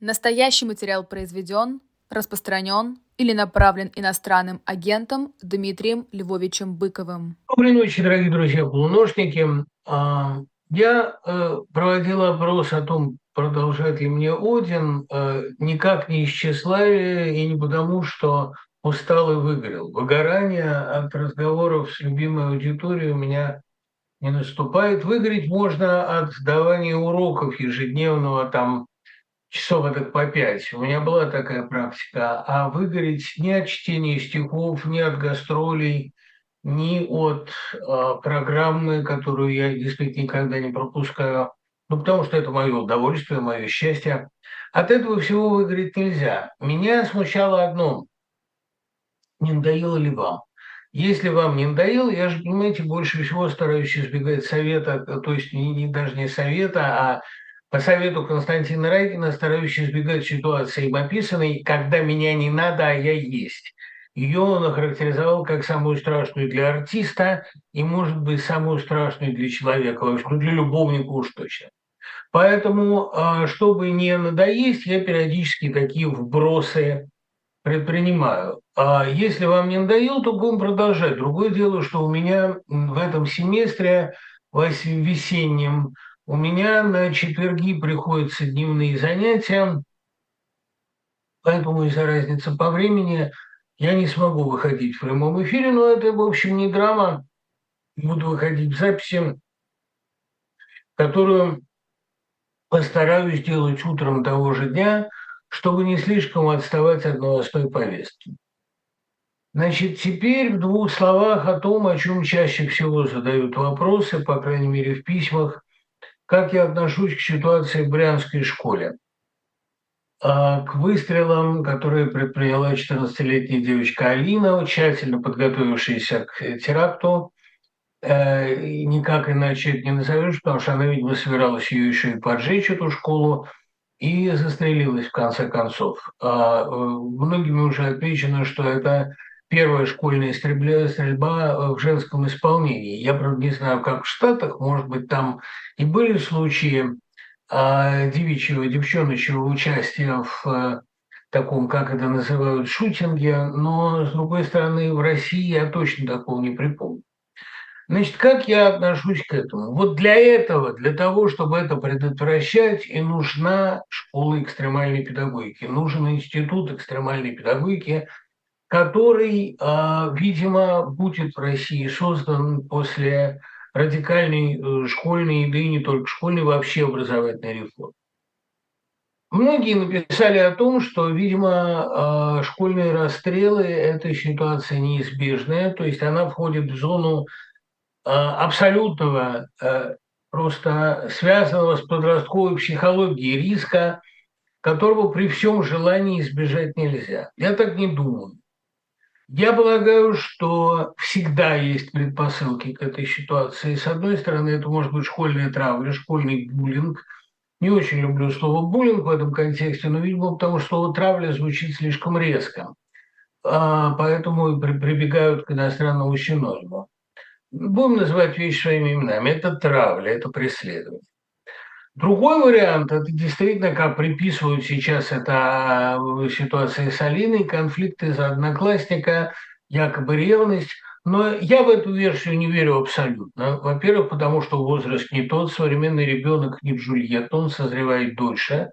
Настоящий материал произведен, распространен или направлен иностранным агентом Дмитрием Львовичем Быковым. Доброй ночи, дорогие друзья полуношники. А, я э, проводил опрос о том, продолжает ли мне Один, э, никак не из тщеславия и не потому, что устал и выгорел. Выгорание от разговоров с любимой аудиторией у меня не наступает. Выгореть можно от давания уроков ежедневного там часов это по пять. У меня была такая практика. А выгореть ни от чтения стихов, ни от гастролей, ни от э, программы, которую я действительно никогда не пропускаю. Ну, потому что это мое удовольствие, мое счастье. От этого всего выиграть нельзя. Меня смущало одно. Не надоело ли вам? Если вам не надоело, я же, понимаете, больше всего стараюсь избегать совета, то есть не, не даже не совета, а по совету Константина Райкина стараюсь избегать ситуации им описанной, когда меня не надо, а я есть. Ее он охарактеризовал как самую страшную для артиста и, может быть, самую страшную для человека, ну, для любовника уж точно. Поэтому, а, чтобы не надоесть, я периодически такие вбросы предпринимаю. А если вам не надоело, то будем продолжать. Другое дело, что у меня в этом семестре, в весеннем, у меня на четверги приходятся дневные занятия, поэтому из-за разницы по времени я не смогу выходить в прямом эфире, но это, в общем, не драма. Буду выходить в записи, которую постараюсь делать утром того же дня, чтобы не слишком отставать от новостной повестки. Значит, теперь в двух словах о том, о чем чаще всего задают вопросы, по крайней мере в письмах, как я отношусь к ситуации в Брянской школе. А к выстрелам, которые предприняла 14-летняя девочка Алина, тщательно подготовившаяся к теракту, э, никак иначе это не назовешь, потому что она, видимо, собиралась ее еще и поджечь, эту школу, и застрелилась в конце концов. А, э, многими уже отмечено, что это первая школьная стрельба, стрельба э, в женском исполнении. Я, правда, не знаю, как в Штатах, может быть, там и были случаи а, девичьего, девчоночьего участия в а, таком, как это называют, шутинге, но, с другой стороны, в России я точно такого не припомню. Значит, как я отношусь к этому? Вот для этого, для того, чтобы это предотвращать, и нужна школа экстремальной педагогики, нужен институт экстремальной педагогики, который, а, видимо, будет в России создан после радикальной э, школьной, да и не только школьной, вообще образовательной реформы. Многие написали о том, что, видимо, а, школьные расстрелы – это ситуация неизбежная, то есть она входит в зону а, абсолютного, э, просто связанного с подростковой психологией риска, которого при всем желании избежать нельзя. Я так не думаю. Я полагаю, что всегда есть предпосылки к этой ситуации. С одной стороны, это может быть школьная травля, школьный буллинг. Не очень люблю слово буллинг в этом контексте, но, видимо, потому что слово травля звучит слишком резко. А, поэтому прибегают к иностранному синониму. Будем называть вещи своими именами. Это травля, это преследование. Другой вариант, это действительно, как приписывают сейчас это э, ситуации с Алиной, конфликты из-за одноклассника, якобы ревность. Но я в эту версию не верю абсолютно. Во-первых, потому что возраст не тот, современный ребенок не Джульетта, он созревает дольше.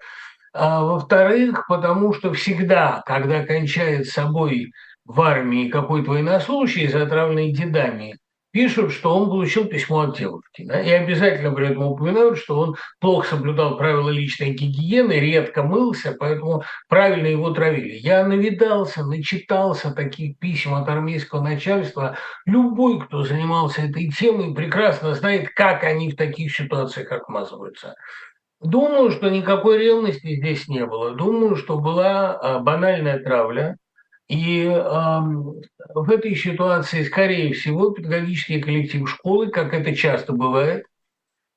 А во-вторых, потому что всегда, когда кончает собой в армии какой-то военнослужащий, затравленный дедами, пишут, что он получил письмо от девушки. Да, и обязательно при этом упоминают, что он плохо соблюдал правила личной гигиены, редко мылся, поэтому правильно его травили. Я навидался, начитался таких писем от армейского начальства. Любой, кто занимался этой темой, прекрасно знает, как они в таких ситуациях отмазываются. Думаю, что никакой ревности здесь не было. Думаю, что была а, банальная травля, и э, в этой ситуации, скорее всего, педагогический коллектив школы, как это часто бывает,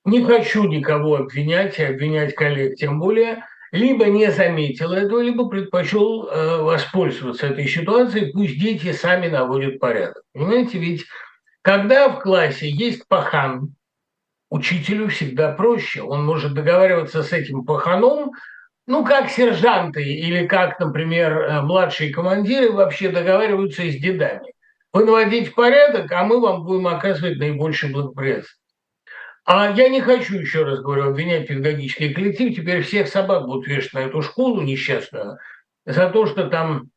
не хочу никого обвинять и обвинять коллег тем более, либо не заметил этого, либо предпочел э, воспользоваться этой ситуацией, пусть дети сами наводят порядок. Понимаете, ведь когда в классе есть пахан, учителю всегда проще. Он может договариваться с этим паханом ну, как сержанты или как, например, э, младшие командиры вообще договариваются с дедами. Вы наводите порядок, а мы вам будем оказывать наибольшее благоприятствие. А я не хочу, еще раз говорю, обвинять педагогический коллектив. Теперь всех собак будут вешать на эту школу несчастную за то, что там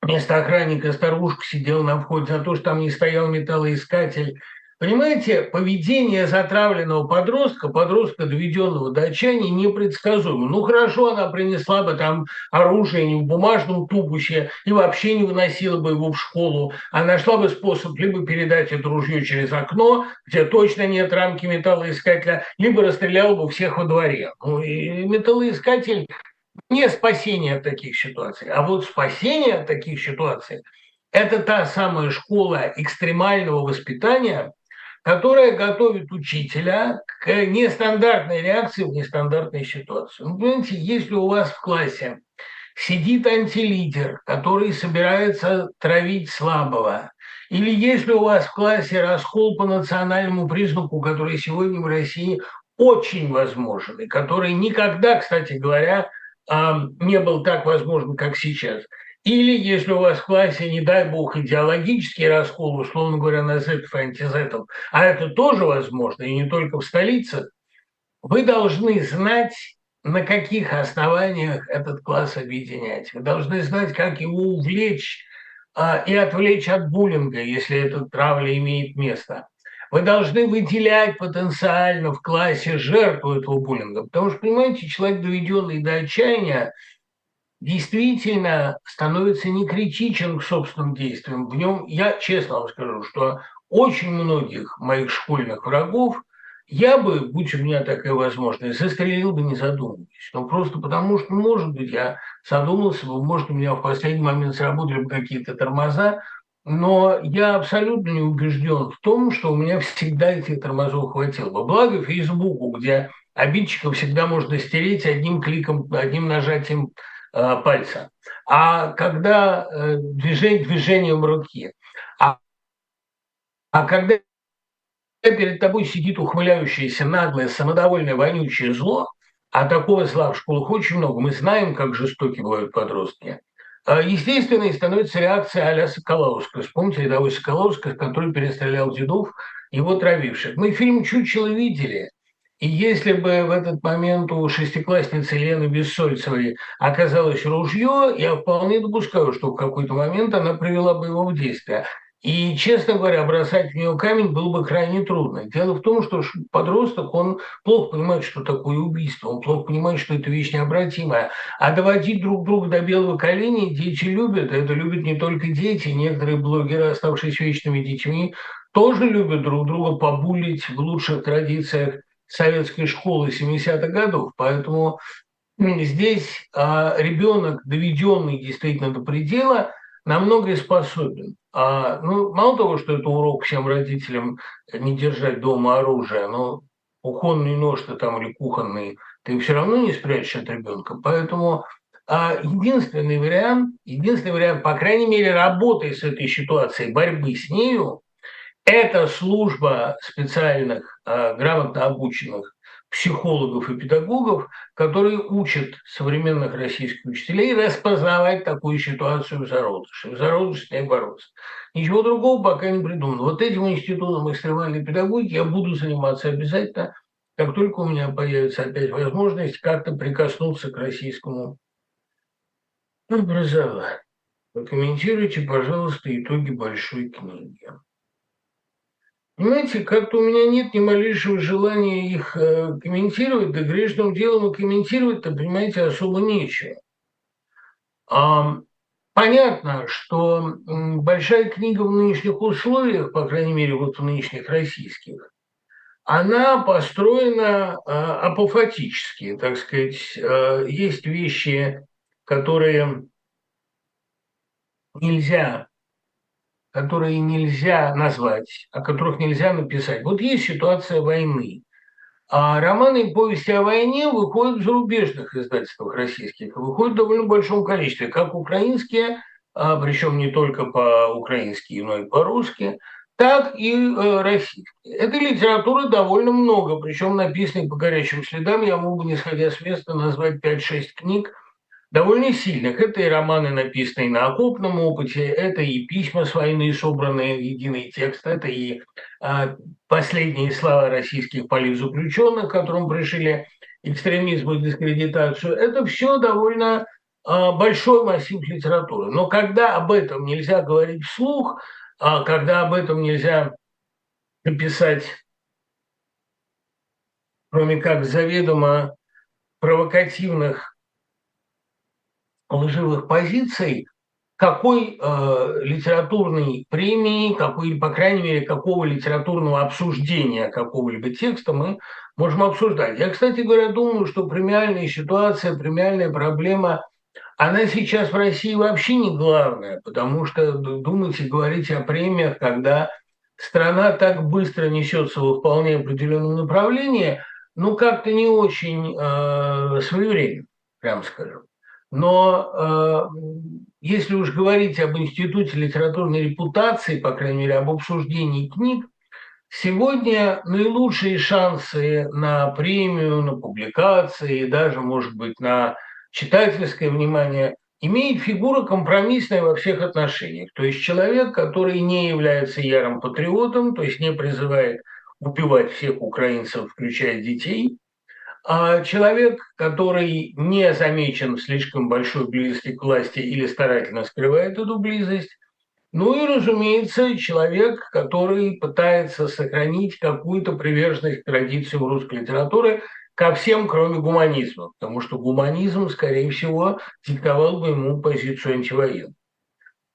вместо охранника старушка сидела на входе, за то, что там не стоял металлоискатель, Понимаете, поведение затравленного подростка, подростка, доведенного до отчаяния, непредсказуемо. Ну хорошо, она принесла бы там оружие не в бумажном тубусе и вообще не выносила бы его в школу, а нашла бы способ либо передать это ружье через окно, где точно нет рамки металлоискателя, либо расстреляла бы всех во дворе. Ну, и металлоискатель не спасение от таких ситуаций, а вот спасение от таких ситуаций – это та самая школа экстремального воспитания – которая готовит учителя к нестандартной реакции в нестандартной ситуации. Ну, понимаете, если у вас в классе сидит антилидер, который собирается травить слабого, или если у вас в классе раскол по национальному признаку, который сегодня в России очень возможен, и который никогда, кстати говоря, не был так возможен, как сейчас – или если у вас в классе, не дай бог, идеологический раскол, условно говоря, на зетов и антизетов, а это тоже возможно, и не только в столице, вы должны знать, на каких основаниях этот класс объединять. Вы должны знать, как его увлечь а, и отвлечь от буллинга, если эта травля имеет место. Вы должны выделять потенциально в классе жертву этого буллинга, потому что, понимаете, человек, доведенный до отчаяния, действительно становится не критичен к собственным действиям. В нем, я честно вам скажу, что очень многих моих школьных врагов я бы, будь у меня такая возможность, застрелил бы не задумываясь. Ну, просто потому что, может быть, я задумался бы, может, у меня в последний момент сработали бы какие-то тормоза, но я абсолютно не убежден в том, что у меня всегда этих тормозов хватило бы. Благо Фейсбуку, где обидчиков всегда можно стереть одним кликом, одним нажатием пальца, а когда э, движение, движением руки. А, а когда перед тобой сидит ухмыляющееся, наглое, самодовольное, вонючее зло, а такого зла в школах очень много, мы знаем, как жестоки бывают подростки, э, естественной становится реакция а-ля Соколовского. Вспомните рядовой Соколовского, который перестрелял дедов, его травивших. Мы фильм «Чучело» видели – и если бы в этот момент у шестиклассницы Лены Бессольцевой оказалось ружье, я вполне допускаю, что в какой-то момент она привела бы его в действие. И, честно говоря, бросать в нее камень было бы крайне трудно. Дело в том, что подросток, он плохо понимает, что такое убийство, он плохо понимает, что это вещь необратимая. А доводить друг друга до белого коленя дети любят. Это любят не только дети, некоторые блогеры, оставшиеся вечными детьми, тоже любят друг друга побулить в лучших традициях советской школы 70-х годов. Поэтому здесь а, ребенок, доведенный действительно до предела, намного способен. А, ну, мало того, что это урок всем родителям не держать дома оружие, но кухонный нож-то там или кухонный, ты все равно не спрячешь от ребенка. Поэтому а, единственный вариант, единственный вариант, по крайней мере, работы с этой ситуацией, борьбы с нею, это служба специальных, а, грамотно обученных психологов и педагогов, которые учат современных российских учителей распознавать такую ситуацию в зародыше, в зародыше с ней бороться. Ничего другого пока не придумано. Вот этим институтом экстремальной педагогики я буду заниматься обязательно, как только у меня появится опять возможность как-то прикоснуться к российскому образованию. Прокомментируйте, пожалуйста, итоги большой книги. Понимаете, как-то у меня нет ни малейшего желания их э, комментировать, да грешным делом и комментировать-то, понимаете, особо нечего. А, понятно, что большая книга в нынешних условиях, по крайней мере, вот в нынешних российских, она построена э, апофатически, так сказать. Э, есть вещи, которые нельзя которые нельзя назвать, о которых нельзя написать. Вот есть ситуация войны. А романы и повести о войне выходят в зарубежных издательствах российских, выходят в довольно большом количестве, как украинские, а, причем не только по-украински, но и по-русски, так и э, российской. Этой литературы довольно много, причем написанной по горячим следам. Я мог бы, не сходя с места, назвать 5-6 книг, довольно сильных. Это и романы, написанные на окопном опыте, это и письма с войны, собранные в единый текст, это и а, последние слова российских политзаключенных, которым пришили экстремизм и дискредитацию. Это все довольно а, большой массив литературы. Но когда об этом нельзя говорить вслух, а когда об этом нельзя написать, кроме как заведомо провокативных лживых позиций, какой э, литературной премии, какой, по крайней мере, какого литературного обсуждения какого-либо текста мы можем обсуждать. Я, кстати говоря, думаю, что премиальная ситуация, премиальная проблема, она сейчас в России вообще не главная, потому что думайте, говорить о премиях, когда страна так быстро несется в вполне определенном направлении, ну, как-то не очень э, своевременно, прям скажем. Но э, если уж говорить об Институте литературной репутации, по крайней мере, об обсуждении книг, сегодня наилучшие шансы на премию, на публикации, даже, может быть, на читательское внимание имеет фигура компромиссная во всех отношениях. То есть человек, который не является ярым патриотом, то есть не призывает убивать всех украинцев, включая детей, человек, который не замечен в слишком большой близости к власти или старательно скрывает эту близость, ну и, разумеется, человек, который пытается сохранить какую-то приверженность к традициям русской литературы ко всем, кроме гуманизма, потому что гуманизм, скорее всего, диктовал бы ему позицию антивоенную.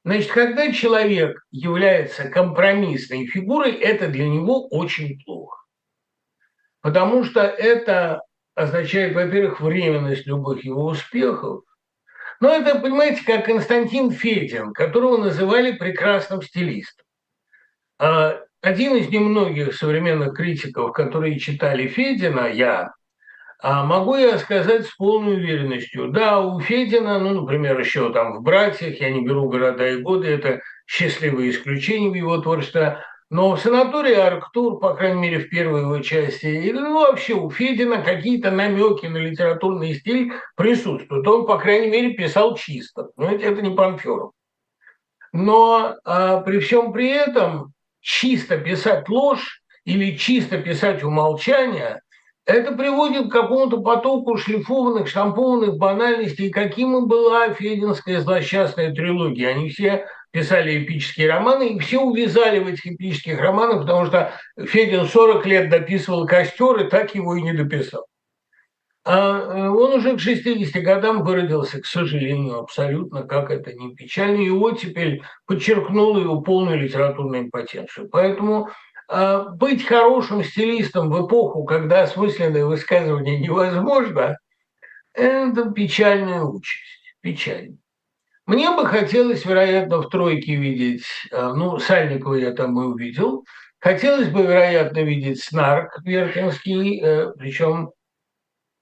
Значит, когда человек является компромиссной фигурой, это для него очень плохо. Потому что это означает, во-первых, временность любых его успехов. Но это, понимаете, как Константин Федин, которого называли прекрасным стилистом. А один из немногих современных критиков, которые читали Федина, я, а могу я сказать с полной уверенностью, да, у Федина, ну, например, еще там в «Братьях», я не беру города и годы, это счастливые исключения в его творчестве, но в санатории Арктур, по крайней мере, в первой его части, или ну, вообще у Федина какие-то намеки на литературный стиль присутствуют. Он, по крайней мере, писал чисто. Но это не Панферов. Но а, при всем при этом чисто писать ложь или чисто писать умолчание, это приводит к какому-то потоку шлифованных, штампованных банальностей, каким и была фединская злосчастная трилогия. Они все писали эпические романы, и все увязали в этих эпических романах, потому что Федин 40 лет дописывал «Костер», и так его и не дописал. А э, он уже к 60 годам выродился, к сожалению, абсолютно, как это не печально. Его теперь подчеркнуло его полную литературную импотенцию. Поэтому а, быть хорошим стилистом в эпоху, когда осмысленное высказывание невозможно, это печальная участь. Печально. Мне бы хотелось, вероятно, в тройке видеть, э, ну, Сальникова я там и увидел, хотелось бы, вероятно, видеть Снарк Вертинский, э, причем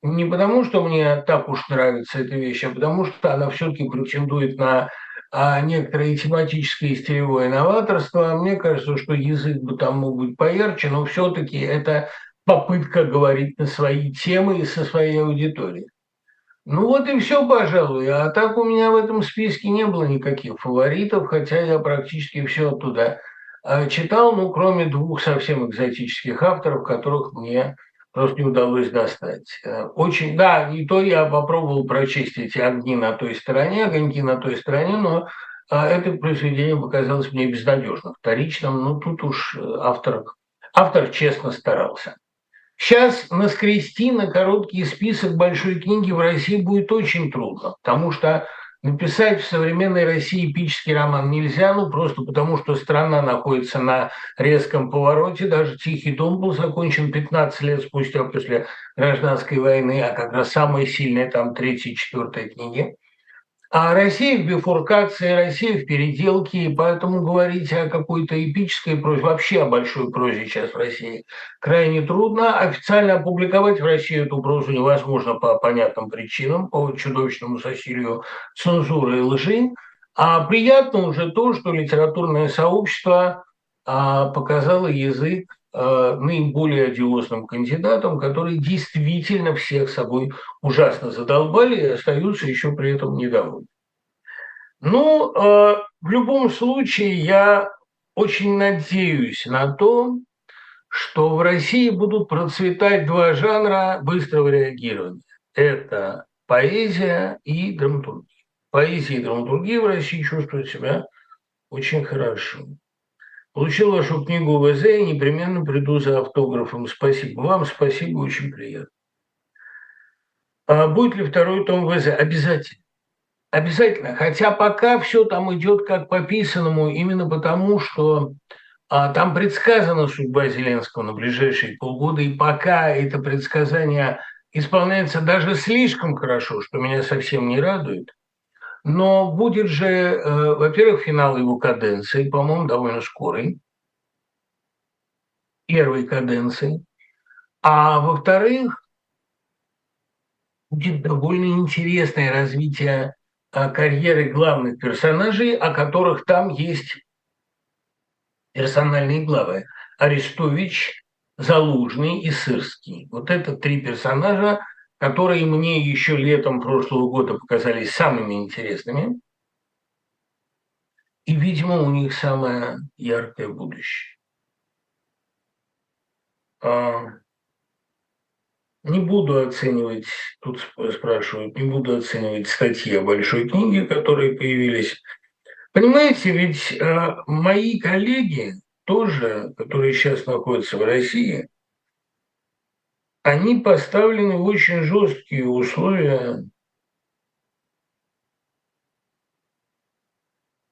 не потому, что мне так уж нравится эта вещь, а потому что она все-таки претендует на а, некоторое тематическое и стилевое новаторство. Мне кажется, что язык бы там мог быть поярче, но все-таки это попытка говорить на свои темы и со своей аудиторией. Ну вот и все, пожалуй. А так у меня в этом списке не было никаких фаворитов, хотя я практически все оттуда а, читал, ну, кроме двух совсем экзотических авторов, которых мне просто не удалось достать. Э, очень, да, и то я попробовал прочесть эти огни на той стороне, огоньки на той стороне, но а, это произведение показалось мне безнадежно вторичным. Ну, тут уж э, автор, автор честно старался. Сейчас наскрести на короткий список большой книги в России будет очень трудно, потому что написать в современной России эпический роман нельзя, ну просто потому, что страна находится на резком повороте. Даже «Тихий дом» был закончен 15 лет спустя после гражданской войны, а как раз самые сильные там третья и четвертая книги. А Россия в бифуркации, Россия в переделке, и поэтому говорить о какой-то эпической прозе, вообще о большой прозе сейчас в России, крайне трудно. Официально опубликовать в России эту прозу невозможно по понятным причинам, по чудовищному засилию цензуры и лжи. А приятно уже то, что литературное сообщество а показала язык наиболее одиозным кандидатам, которые действительно всех собой ужасно задолбали и остаются еще при этом недовольны. Ну, а, в любом случае, я очень надеюсь на то, что в России будут процветать два жанра быстрого реагирования. Это поэзия и драматургия. Поэзия и драматургия в России чувствуют себя очень хорошо. Получил вашу книгу ВЗ и непременно приду за автографом. Спасибо вам, спасибо, очень приятно. А будет ли второй том ВЗ? Обязательно. Обязательно. Хотя пока все там идет как по писанному, именно потому, что а, там предсказана судьба Зеленского на ближайшие полгода, и пока это предсказание исполняется даже слишком хорошо, что меня совсем не радует. Но будет же, э, во-первых, финал его каденции, по-моему, довольно скорый, первой каденции. А во-вторых, будет довольно интересное развитие э, карьеры главных персонажей, о которых там есть персональные главы. Арестович, Залужный и Сырский. Вот это три персонажа, которые мне еще летом прошлого года показались самыми интересными. И, видимо, у них самое яркое будущее. А, не буду оценивать, тут спрашивают, не буду оценивать статьи о большой книге, которые появились. Понимаете, ведь а, мои коллеги тоже, которые сейчас находятся в России, они поставлены в очень жесткие условия,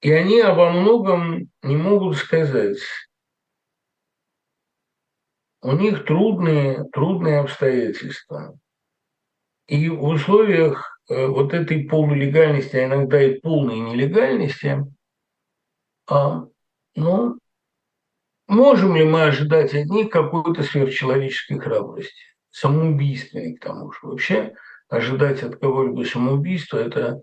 и они обо многом не могут сказать. У них трудные, трудные обстоятельства. И в условиях э, вот этой полулегальности, а иногда и полной нелегальности, а, ну, можем ли мы ожидать от них какой-то сверхчеловеческой храбрости? Самоубийственный, к тому же. Вообще ожидать от кого-либо самоубийства – это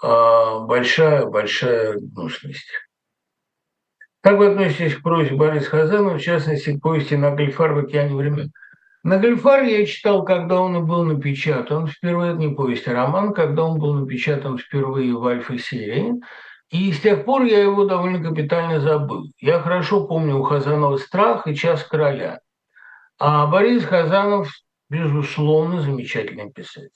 большая-большая гнусность. Как вы относитесь к просьбе Бориса Хазанова, в частности, к повести «Нагльфар в океане времен»? Нагльфар я читал, когда он был напечатан впервые, это не повесть, а роман, когда он был напечатан впервые в альфа-серии. И с тех пор я его довольно капитально забыл. Я хорошо помню у Хазанова «Страх» и «Час короля». А Борис Хазанов, безусловно, замечательный писатель.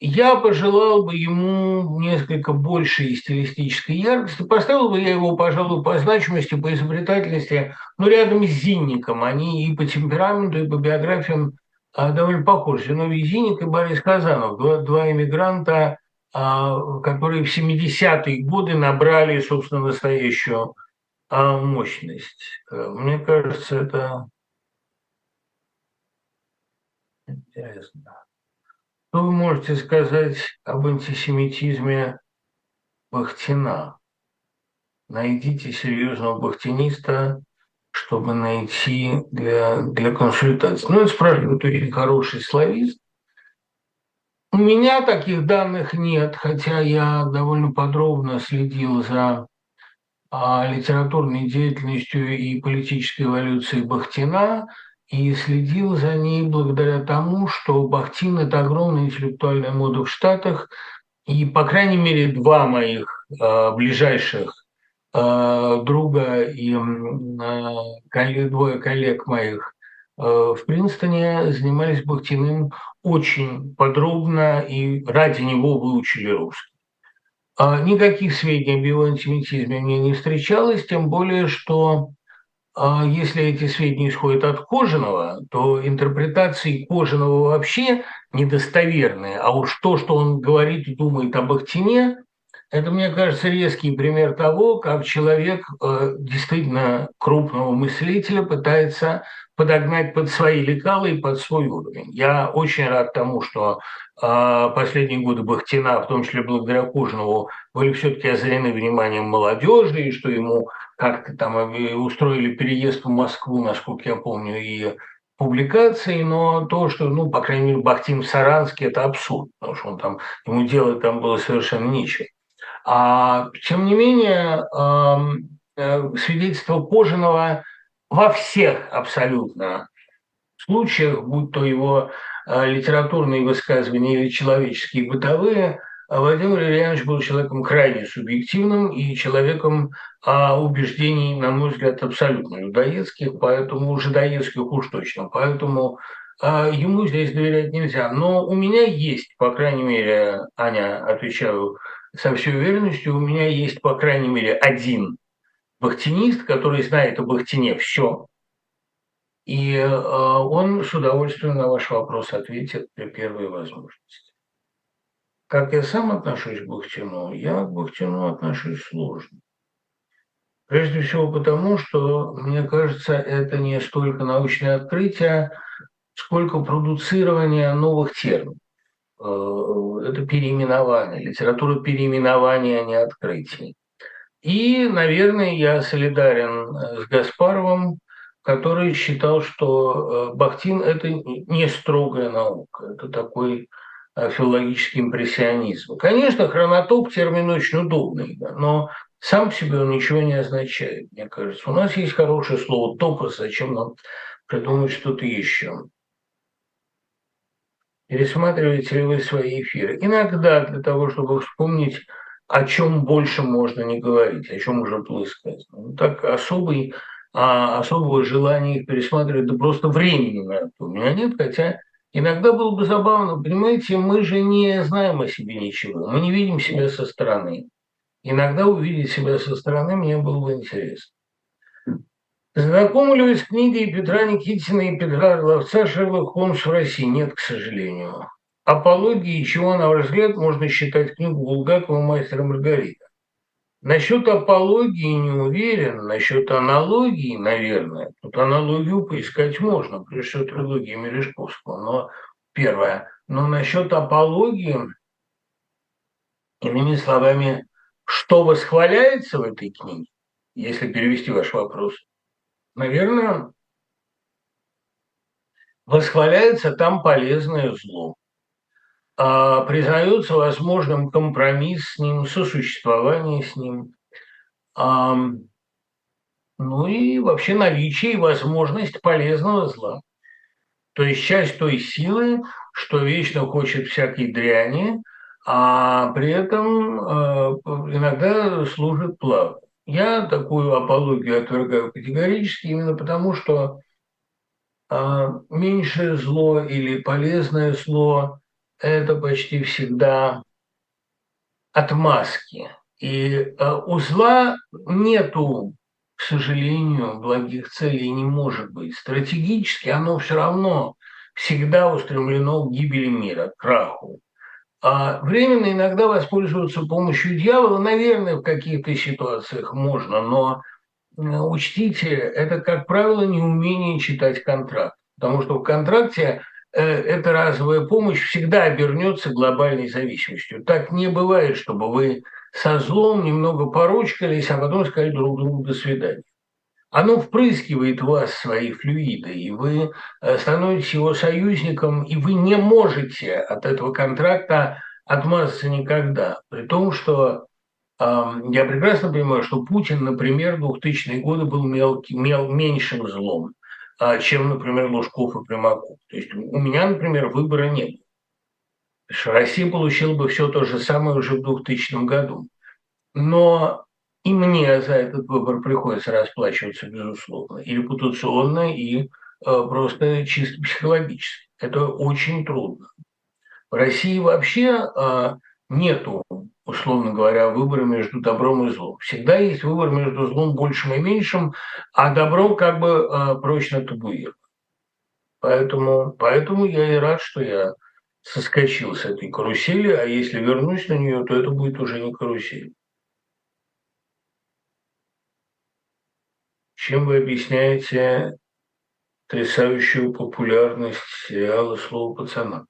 Я пожелал бы ему несколько большей стилистической яркости. Поставил бы я его, пожалуй, по значимости, по изобретательности, но рядом с Зинником. Они и по темпераменту, и по биографиям а, довольно похожи. Но Зинник и Борис Хазанов, два, два иммигранта, а, которые в 70-е годы набрали, собственно, настоящую а, мощность. Э, мне кажется, это Интересно. Что вы можете сказать об антисемитизме Бахтина? Найдите серьезного бахтиниста, чтобы найти для, для консультации. Ну, это спрашивает очень хороший славист. У меня таких данных нет, хотя я довольно подробно следил за а, литературной деятельностью и политической эволюцией Бахтина – и следил за ней благодаря тому, что Бахтин – это огромная интеллектуальная мода в Штатах, и, по крайней мере, два моих э, ближайших э, друга и э, двое коллег моих э, в Принстоне занимались Бахтиным очень подробно и ради него выучили русский. Никаких сведений об его антисемитизме мне не встречалось, тем более, что если эти сведения исходят от Кожаного, то интерпретации Кожаного вообще недостоверные. А уж то, что он говорит и думает об Ахтине, это, мне кажется, резкий пример того, как человек э, действительно крупного мыслителя пытается подогнать под свои лекалы и под свой уровень. Я очень рад тому, что э, последние годы Бахтина, в том числе благодаря Кожанову, были все-таки озарены вниманием молодежи, и что ему как-то там устроили переезд в Москву, насколько я помню, и публикации, но то, что, ну, по крайней мере, Бахтин в Саранске, это абсурд, потому что он там, ему делать там было совершенно нечего. А, тем не менее, э, свидетельство Кожаного во всех абсолютно случаях, будь то его э, литературные высказывания или человеческие бытовые, а Владимир Ильянович был человеком крайне субъективным и человеком а, убеждений, на мой взгляд, абсолютно людоедских, поэтому жидоедских уж точно. Поэтому а, ему здесь доверять нельзя. Но у меня есть, по крайней мере, Аня, отвечаю со всей уверенностью, у меня есть, по крайней мере, один бахтинист, который знает о Бахтине все, и э, он с удовольствием на ваш вопрос ответит при первой возможности. Как я сам отношусь к Бахтину? Я к Бахтину отношусь сложно. Прежде всего потому, что, мне кажется, это не столько научное открытие, сколько продуцирование новых терминов. Э, это переименование, литература переименования, а не открытий. И, наверное, я солидарен э, с Гаспаровым, который считал, что э, Бахтин – это не строгая наука, это такой филологический импрессионизм. Конечно, хронотоп – термин очень удобный, но сам по себе он ничего не означает, мне кажется. У нас есть хорошее слово «топос», зачем нам придумать что-то еще? Пересматриваете ли вы свои эфиры? Иногда для того, чтобы вспомнить, о чем больше можно не говорить, о чем уже было сказано. Ну, так особый, а, особого желания их пересматривать, да просто времени на это у меня нет, хотя иногда было бы забавно, понимаете, мы же не знаем о себе ничего, мы не видим себя со стороны. Иногда увидеть себя со стороны мне было бы интересно. Знакомы ли вы с книгой Петра Никитина и Петра Орловца «Шерлок Холмс в России»? Нет, к сожалению. Апологии, чего, на ваш взгляд, можно считать книгу Булгакова «Мастер Маргарита». Насчет апологии не уверен, насчет аналогии, наверное. Тут аналогию поискать можно, прежде всего трилогии Мережковского. Но первое. Но насчет апологии, иными словами, что восхваляется в этой книге, если перевести ваш вопрос – наверное, восхваляется там полезное зло, признается возможным компромисс с ним, сосуществование с ним, а, ну и вообще наличие и возможность полезного зла. То есть часть той силы, что вечно хочет всякой дряни, а при этом э, иногда служит благу. Я такую апологию отвергаю категорически именно потому, что а, меньшее зло или полезное зло – это почти всегда отмазки. И а, у зла нету, к сожалению, благих целей не может быть. Стратегически оно все равно всегда устремлено к гибели мира, к краху. А временно иногда воспользоваться помощью дьявола, наверное, в каких-то ситуациях можно, но э, учтите, это, как правило, неумение читать контракт. Потому что в контракте э, эта разовая помощь всегда обернется глобальной зависимостью. Так не бывает, чтобы вы со злом немного порочкались, а потом сказали друг другу «до свидания» оно впрыскивает в вас свои флюиды, и вы э, становитесь его союзником, и вы не можете от этого контракта отмазаться никогда. При том, что э, я прекрасно понимаю, что Путин, например, в 2000-е годы был мелкий, мел, меньшим злом, э, чем, например, Лужков и Примаков. То есть у меня, например, выбора не было. Россия получила бы все то же самое уже в 2000 году. Но и мне за этот выбор приходится расплачиваться, безусловно, и репутационно, и э, просто чисто психологически. Это очень трудно. В России вообще э, нету, условно говоря, выбора между добром и злом. Всегда есть выбор между злом большим и меньшим, а добро как бы э, прочно табуировано. Поэтому, поэтому я и рад, что я соскочил с этой карусели, а если вернусь на нее, то это будет уже не карусель. Чем вы объясняете потрясающую популярность сериала «Слово пацана»?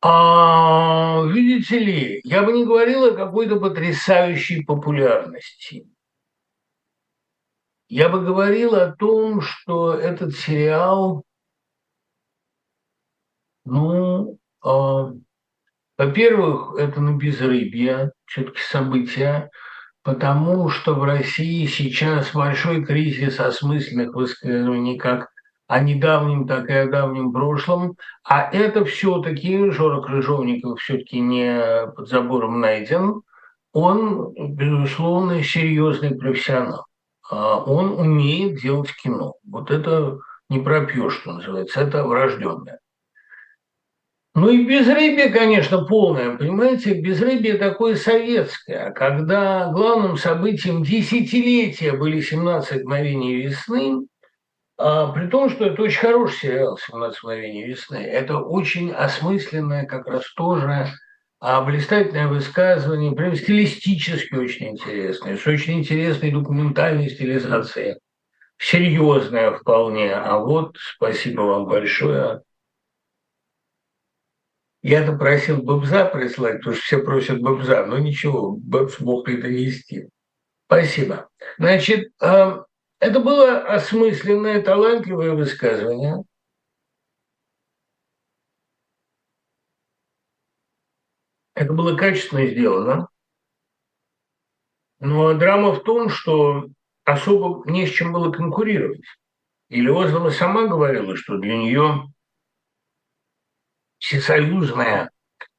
А, видите ли, я бы не говорил о какой-то потрясающей популярности. Я бы говорил о том, что этот сериал, ну, э, во-первых, это на безрыбье, все-таки события, потому что в России сейчас большой кризис осмысленных высказываний как о недавнем, так и о давнем прошлом. А это все-таки, Жора Крыжовников все-таки не под забором найден, он, безусловно, серьезный профессионал. А он умеет делать кино. Вот это не пропьешь, что называется, это врожденное. Ну и безрыбье, конечно, полное, понимаете, безрыбье такое советское, когда главным событием десятилетия были 17 мгновений весны, при том, что это очень хороший сериал «17 мгновений весны», это очень осмысленное как раз тоже а блистательное высказывание, прям стилистически очень интересное, с очень интересной документальной стилизацией, серьезное вполне. А вот спасибо вам большое я-то просил Бобза прислать, потому что все просят Бобза, но ничего, Бобз мог это нести. Спасибо. Значит, э, это было осмысленное, талантливое высказывание. Это было качественно сделано. Но драма в том, что особо не с чем было конкурировать. И Леозова сама говорила, что для нее всесоюзная,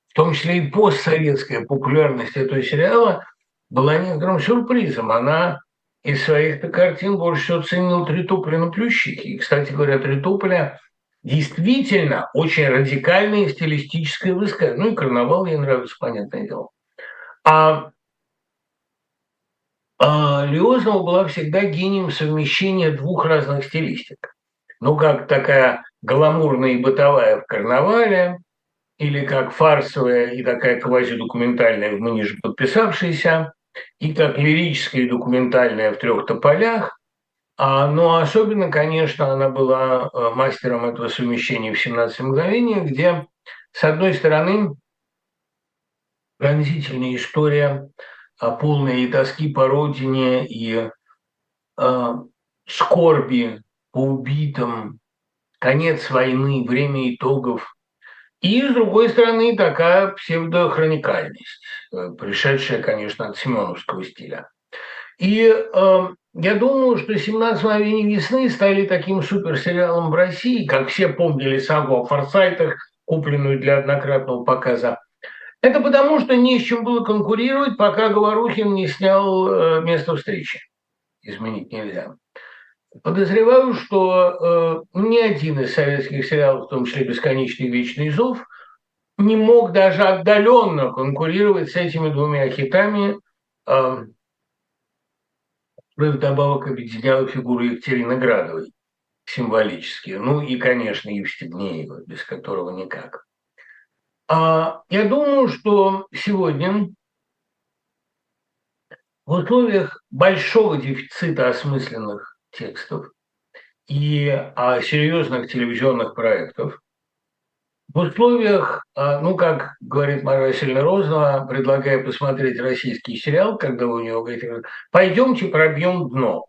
в том числе и постсоветская популярность этого сериала была некоторым сюрпризом. Она из своих-то картин больше всего ценила Тритополя на Плющихе. И, кстати говоря, Тритополя действительно очень радикальное стилистическое высказывание. Ну и карнавал ей нравится, понятное дело. А, а Леознова была всегда гением совмещения двух разных стилистик. Ну, как такая гламурная и бытовая в карнавале, или как фарсовая и такая квазидокументальная мы ниже подписавшиеся, и как лирическая и документальная в трех тополях. А, но особенно, конечно, она была э, мастером этого совмещения в 17 мгновениях, где, с одной стороны, пронзительная история а, полная и тоски по родине, и э, скорби по убитым, конец войны, время итогов. И, с другой стороны, такая псевдохроникальность, пришедшая, конечно, от семеновского стиля. И э, я думаю, что «17 мгновений весны» стали таким суперсериалом в России, как все помнили сагу о форсайтах, купленную для однократного показа. Это потому, что не с чем было конкурировать, пока Говорухин не снял э, место встречи. Изменить нельзя. Подозреваю, что э, ни один из советских сериалов, в том числе «Бесконечный вечный зов», не мог даже отдаленно конкурировать с этими двумя хитами, э, вдобавок объединяла фигуру Екатерины Градовой символически. Ну и, конечно, Евстигнеева, без которого никак. А, я думаю, что сегодня в условиях большого дефицита осмысленных текстов и а, серьезных телевизионных проектов. В условиях, а, ну, как говорит Мария Васильевна Розова, предлагая посмотреть российский сериал, когда у него говорите, пойдемте пробьем дно.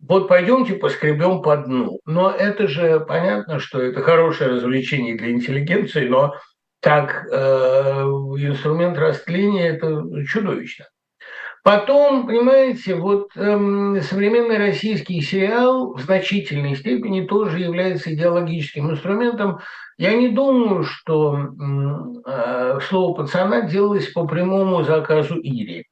Вот пойдемте поскребем по дну. Но это же понятно, что это хорошее развлечение для интеллигенции, но как э, инструмент растления это чудовищно. Потом, понимаете, вот эм, современный российский сериал в значительной степени тоже является идеологическим инструментом. Я не думаю, что э, слово пацана делалось по прямому заказу Ири,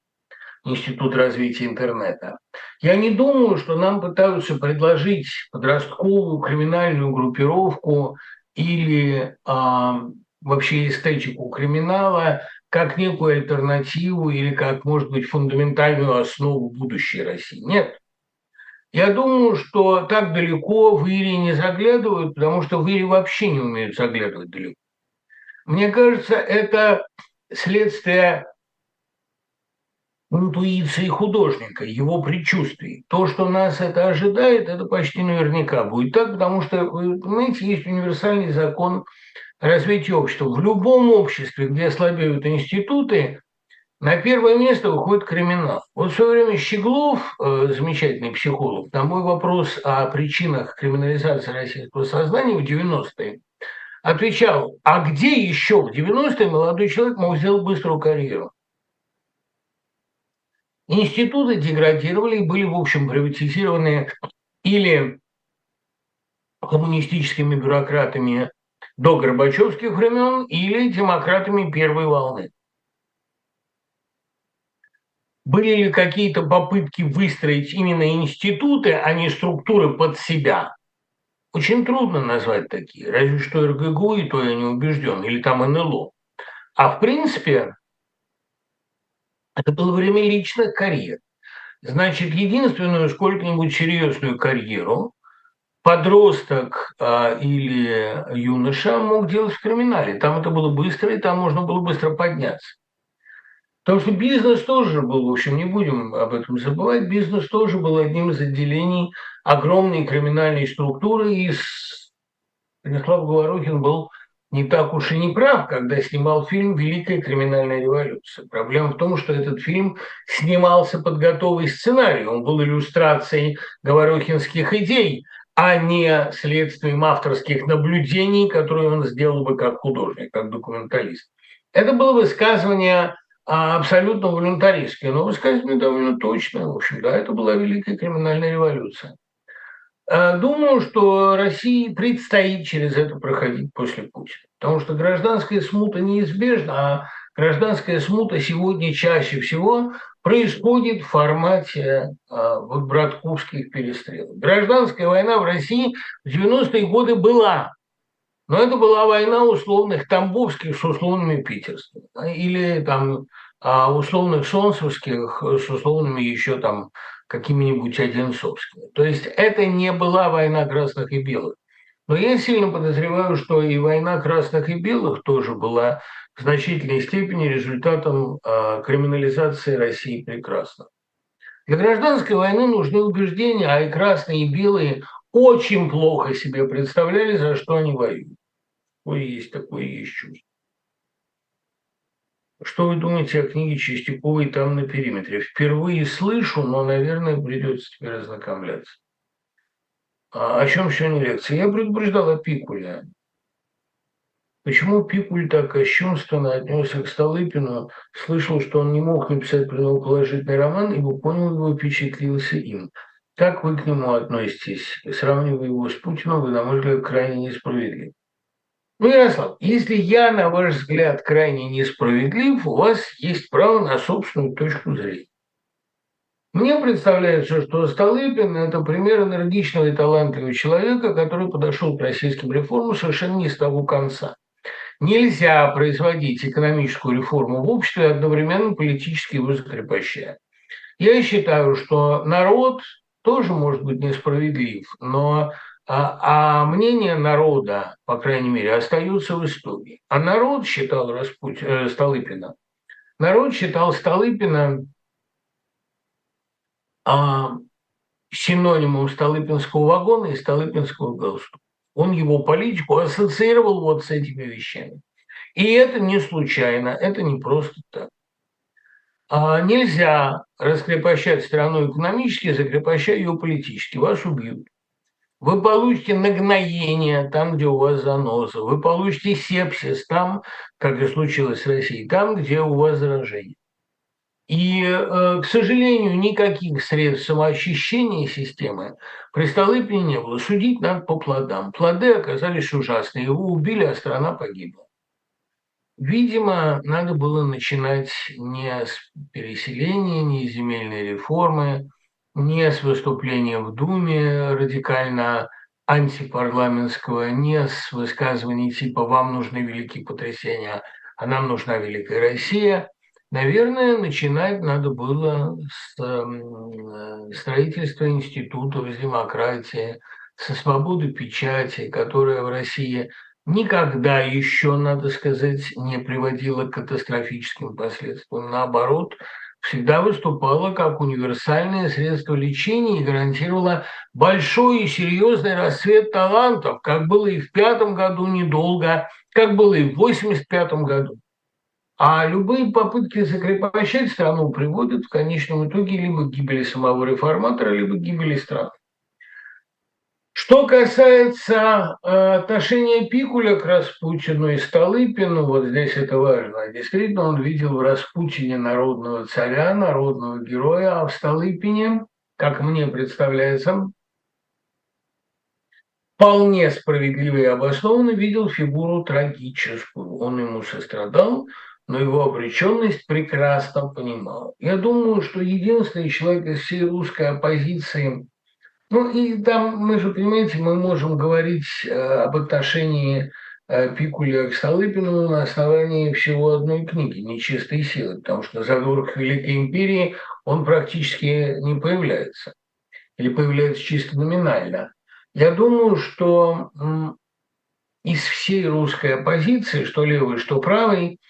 Институт развития интернета. Я не думаю, что нам пытаются предложить подростковую криминальную группировку или э, вообще эстетику криминала как некую альтернативу или как, может быть, фундаментальную основу будущей России. Нет. Я думаю, что так далеко в Ире не заглядывают, потому что в Ире вообще не умеют заглядывать далеко. Мне кажется, это следствие интуиции художника, его предчувствий. То, что нас это ожидает, это почти наверняка будет так, потому что, вы понимаете, есть универсальный закон развития общества. В любом обществе, где слабеют институты, на первое место выходит криминал. Вот в свое время Щеглов, э, замечательный психолог, на мой вопрос о причинах криминализации российского сознания в 90-е, отвечал, а где еще в 90-е молодой человек мог сделать быструю карьеру? Институты деградировали и были, в общем, приватизированы или коммунистическими бюрократами до Горбачевских времен или демократами первой волны. Были ли какие-то попытки выстроить именно институты, а не структуры под себя? Очень трудно назвать такие, разве что РГГУ, и то я не убежден, или там НЛО. А в принципе, это было время личных карьер. Значит, единственную сколько-нибудь серьезную карьеру подросток а, или юноша мог делать в криминале. Там это было быстро, и там можно было быстро подняться. Потому что бизнес тоже был, в общем, не будем об этом забывать, бизнес тоже был одним из отделений огромной криминальной структуры, и Станислав Говорухин был не так уж и не прав, когда снимал фильм «Великая криминальная революция». Проблема в том, что этот фильм снимался под готовый сценарий. Он был иллюстрацией говорухинских идей, а не следствием авторских наблюдений, которые он сделал бы как художник, как документалист. Это было высказывание а, абсолютно волюнтаристское, но высказывание довольно точное. В общем, да, это была Великая криминальная революция. А, думаю, что России предстоит через это проходить после Путина, потому что гражданская смута неизбежна, а гражданская смута сегодня чаще всего происходит в формате а, вот братковских перестрелок. Гражданская война в России в 90-е годы была, но это была война условных тамбовских с условными питерскими, или там а, условных солнцевских с условными еще там какими-нибудь одинцовскими. То есть это не была война красных и белых. Но я сильно подозреваю, что и война красных и белых тоже была в значительной степени результатом э, криминализации России прекрасно. Для гражданской войны нужны убеждения, а и красные, и белые очень плохо себе представляли, за что они воюют. Такое есть, такое есть чувство. Что вы думаете о книге Чистяковой «Там на периметре»? Впервые слышу, но, наверное, придется теперь ознакомляться. А о чем сегодня лекция? Я предупреждал о Пикуле. Почему Пикуль так кощунственно отнесся к Столыпину, слышал, что он не мог написать про него положительный роман, ибо понял его, впечатлился им. Как вы к нему относитесь? Сравнивая его с Путиным, вы, на мой взгляд, крайне несправедливы. Ну, Ярослав, если я, на ваш взгляд, крайне несправедлив, у вас есть право на собственную точку зрения. Мне представляется, что Столыпин – это пример энергичного и талантливого человека, который подошел к российским реформам совершенно не с того конца. Нельзя производить экономическую реформу в обществе одновременно политически его закрепощая. Я считаю, что народ тоже может быть несправедлив, но а, а мнение народа, по крайней мере, остаются в истории. А народ считал Распут... э, Столыпина. Народ считал Столыпина а, синонимом Столыпинского вагона и Столыпинского галстука. Он его политику ассоциировал вот с этими вещами. И это не случайно, это не просто так. А нельзя раскрепощать страну экономически, закрепощая ее политически. Вас убьют. Вы получите нагноение там, где у вас заноза. Вы получите сепсис там, как и случилось с Россией, там, где у вас заражение. И, э, к сожалению, никаких средств самоощущения системы при Столыпине не было. Судить надо по плодам. Плоды оказались ужасные. Его убили, а страна погибла. Видимо, надо было начинать не с переселения, не с земельной реформы, не с выступления в Думе радикально антипарламентского, не с высказываний типа «вам нужны великие потрясения, а нам нужна великая Россия», Наверное, начинать надо было с эм, строительства институтов, демократии, со свободы печати, которая в России никогда еще, надо сказать, не приводила к катастрофическим последствиям. Наоборот, всегда выступала как универсальное средство лечения и гарантировала большой и серьезный расцвет талантов, как было и в пятом году недолго, как было и в 85 году. А любые попытки закрепощать страну приводят в конечном итоге либо к гибели самого реформатора, либо к гибели страны. Что касается э, отношения Пикуля к Распутину и Столыпину, вот здесь это важно. Действительно, он видел в Распутине народного царя, народного героя, а в Столыпине, как мне представляется, вполне справедливо и обоснованно видел фигуру трагическую. Он ему сострадал, но его обреченность прекрасно понимал. Я думаю, что единственный человек из всей русской оппозиции – ну и там, мы же, понимаете, мы можем говорить э, об отношении э, Пикуля к Столыпину на основании всего одной книги «Нечистые силы», потому что на задворках Великой Империи он практически не появляется или появляется чисто номинально. Я думаю, что из всей русской оппозиции, что левой, что правой,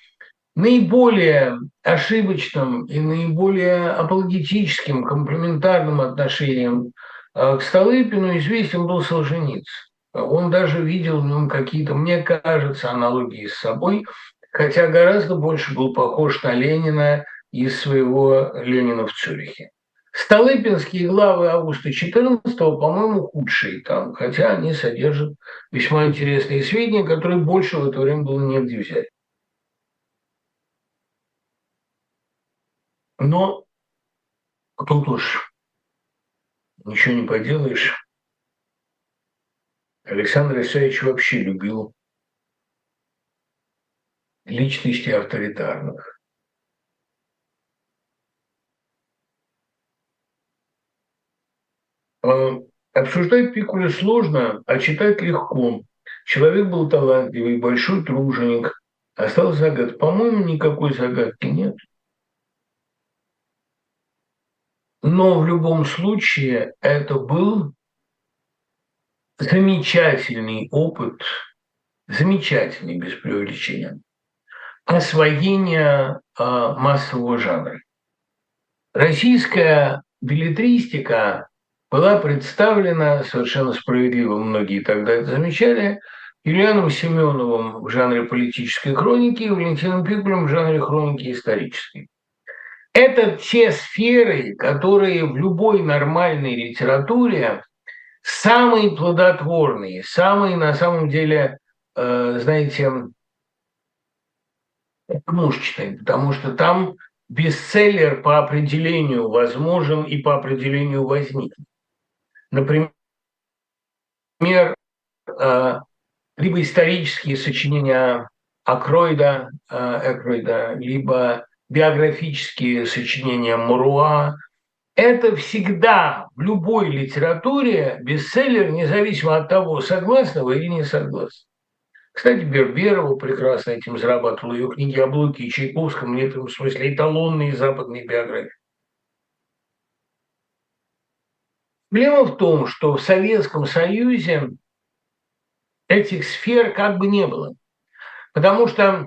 наиболее ошибочным и наиболее апологетическим, комплементарным отношением – а к Столыпину известен был Солженицын. Он даже видел в нем какие-то, мне кажется, аналогии с собой, хотя гораздо больше был похож на Ленина из своего «Ленина в Цюрихе». Столыпинские главы августа 14 по-моему, худшие там, хотя они содержат весьма интересные сведения, которые больше в это время было негде взять. Но тут уж ничего не поделаешь. Александр Исаевич вообще любил личности авторитарных. А, обсуждать Пикуля сложно, а читать легко. Человек был талантливый, большой труженик. Осталась загадка. По-моему, никакой загадки нет. Но в любом случае это был замечательный опыт, замечательный без преувеличения, освоения э, массового жанра. Российская билетристика была представлена совершенно справедливо, многие тогда это замечали, Юлианом Семеновым в жанре политической хроники и Валентином Пикулем в жанре хроники исторической. Это те сферы, которые в любой нормальной литературе самые плодотворные, самые на самом деле, э, знаете, мушечные, потому что там бестселлер по определению возможен и по определению возникнет. Например, э, либо исторические сочинения Акройда, Экройда, либо биографические сочинения Маруа. Это всегда в любой литературе бестселлер, независимо от того, согласны вы или не согласны. Кстати, Берберова прекрасно этим зарабатывала. Ее книги о Блоке и Чайковском в некотором смысле эталонные западные биографии. Проблема в том, что в Советском Союзе этих сфер как бы не было. Потому что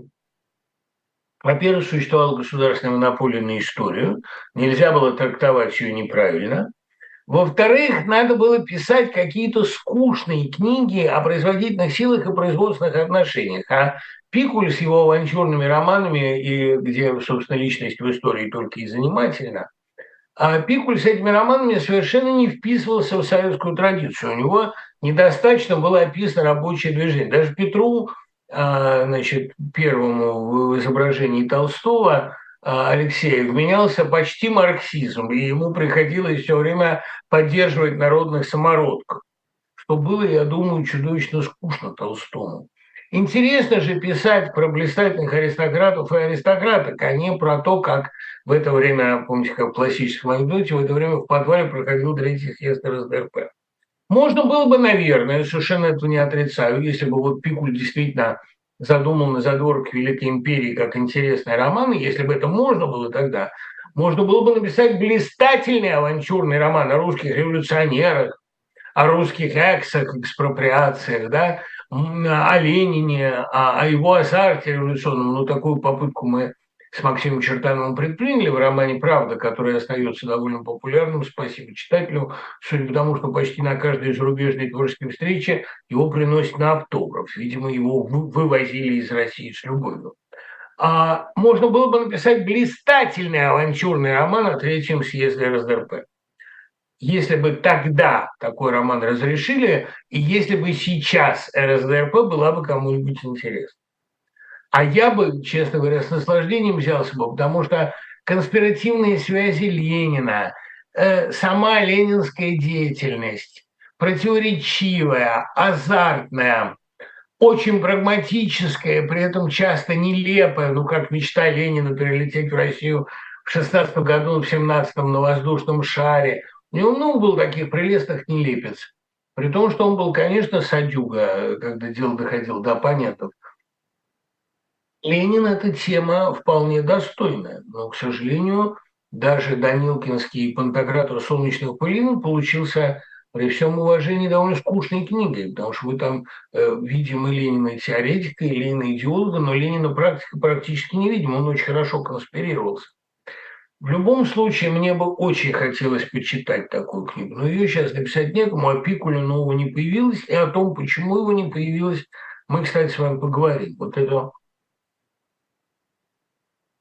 во-первых, существовала государственная монополия на историю, нельзя было трактовать ее неправильно. Во-вторых, надо было писать какие-то скучные книги о производительных силах и производственных отношениях. А Пикуль с его авантюрными романами, и где, собственно, личность в истории только и занимательна, а Пикуль с этими романами совершенно не вписывался в советскую традицию. У него недостаточно было описано рабочее движение. Даже Петру значит, первому в изображении Толстого а, Алексея вменялся почти марксизм, и ему приходилось все время поддерживать народных самородков, что было, я думаю, чудовищно скучно Толстому. Интересно же писать про блистательных аристократов и аристократок, а не про то, как в это время, помните, как в классическом анекдоте, в это время в подвале проходил третий съезд РСДРП. Можно было бы, наверное, совершенно этого не отрицаю, если бы вот Пикуль действительно задумал на задворках Великой Империи как интересный роман, если бы это можно было тогда, можно было бы написать блистательный авантюрный роман о русских революционерах, о русских эксах, экспроприациях, да, о Ленине, о, о его азарте революционном. Ну, такую попытку мы с Максимом Чертановым предприняли в романе «Правда», который остается довольно популярным, спасибо читателю, судя по тому, что почти на каждой зарубежной творческой встрече его приносят на автограф. Видимо, его вывозили из России с любовью. А можно было бы написать блистательный авантюрный роман о третьем съезде РСДРП. если бы тогда такой роман разрешили, и если бы сейчас РСДРП была бы кому-нибудь интересна. А я бы, честно говоря, с наслаждением взялся бы, потому что конспиративные связи Ленина, э, сама ленинская деятельность, противоречивая, азартная, очень прагматическая, при этом часто нелепая, ну, как мечта Ленина перелететь в Россию в 16 году, в 17 на воздушном шаре – у него много было таких прелестных нелепец. При том, что он был, конечно, садюга, когда дело доходило до оппонентов. Ленин – эта тема вполне достойная, но, к сожалению, даже Данилкинский пантогратор солнечных пылинок получился при всем уважении довольно скучной книгой, потому что вы там э, видим и Ленина теоретика, и Ленина идеолога, но Ленина практика практически не видим, он очень хорошо конспирировался. В любом случае, мне бы очень хотелось почитать такую книгу, но ее сейчас написать некому, а Пикуля нового не появилось, и о том, почему его не появилось, мы, кстати, с вами поговорим. Вот это...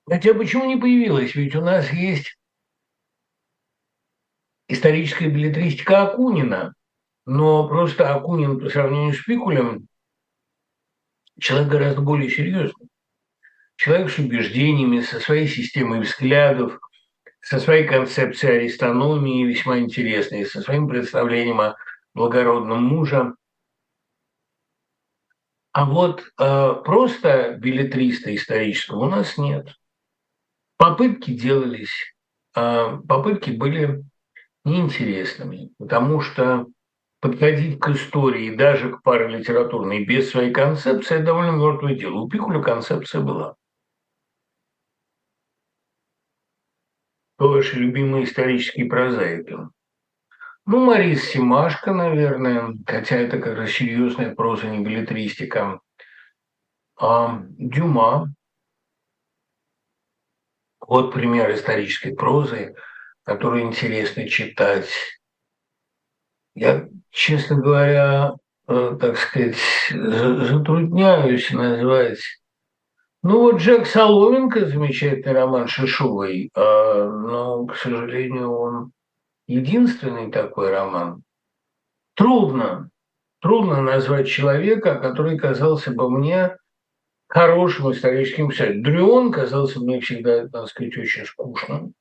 Хотя почему не появилось? Ведь у нас есть историческая билетристика Акунина, но просто Акунин по сравнению с Пикулем человек гораздо более серьезный. Человек с убеждениями, со своей системой взглядов – со своей концепцией аристономии весьма интересной, со своим представлением о благородном муже. А вот э, просто билетриста исторического у нас нет. Попытки делались, э, попытки были неинтересными, потому что подходить к истории, даже к паралитературной, без своей концепции – это довольно мертвое дело. У Пикуля концепция была. Кто ваши любимые исторические прозаики? Ну, Марис Симашко, наверное, хотя это как раз серьезная проза, не билетристика. А, Дюма. Вот пример исторической прозы, которую интересно читать. Я, честно говоря, э, так сказать, затрудняюсь назвать ну вот Джек Соломенко, замечательный роман Шишовой, а, но, к сожалению, он единственный такой роман. Трудно, трудно назвать человека, который казался бы мне хорошим историческим писателем. Дрюон казался мне всегда, так сказать, очень скучным.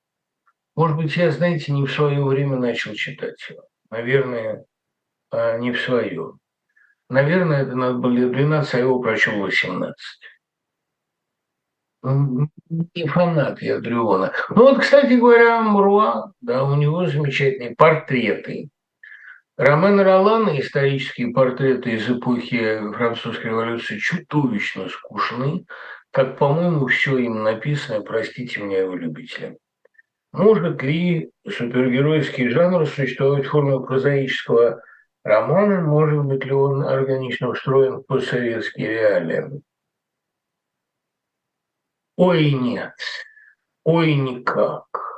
Может быть, я, знаете, не в свое время начал читать его. Наверное, а, не в свое. Наверное, это надо было лет 12, а его прочел 18 не фанат я Дриона. Ну вот, кстати говоря, Мруа, да, у него замечательные портреты. Ромен Ролана, исторические портреты из эпохи французской революции, чудовищно скучны, как, по-моему, все им написано, простите меня, его любители. Может ли супергеройский жанр существовать в форме прозаического романа? Может быть ли он органично устроен в постсоветские реалии? Ой, нет. Ой, никак.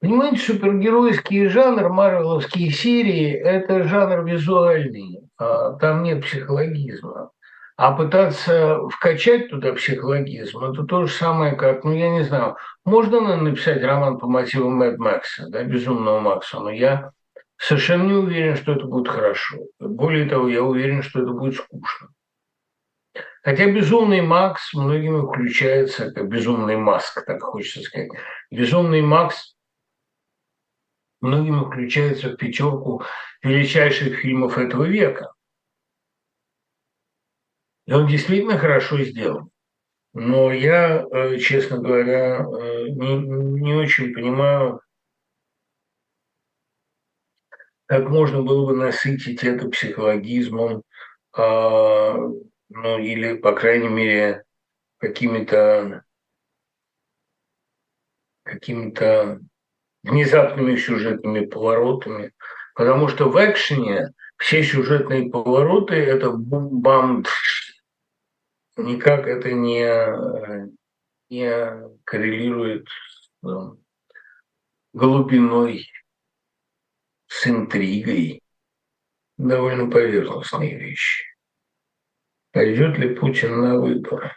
Понимаете, супергеройский жанр, марвеловские серии – это жанр визуальный, а там нет психологизма. А пытаться вкачать туда психологизм – это то же самое, как, ну, я не знаю, можно написать роман по мотивам Мэд Макса, да, «Безумного Макса», но я совершенно не уверен, что это будет хорошо. Более того, я уверен, что это будет скучно. Хотя безумный Макс многими включается, как безумный Маск, так хочется сказать. Безумный Макс многими включается в пятерку величайших фильмов этого века. И он действительно хорошо сделан. Но я, э, честно говоря, э, не, не очень понимаю, как можно было бы насытить это психологизмом, а, ну или, по крайней мере, какими-то какими-то внезапными сюжетными поворотами, потому что в экшене все сюжетные повороты – это бум-бам, никак это не, не коррелирует с ну, глубиной, с интригой. Довольно поверхностные вещи пойдет ли Путин на выборы.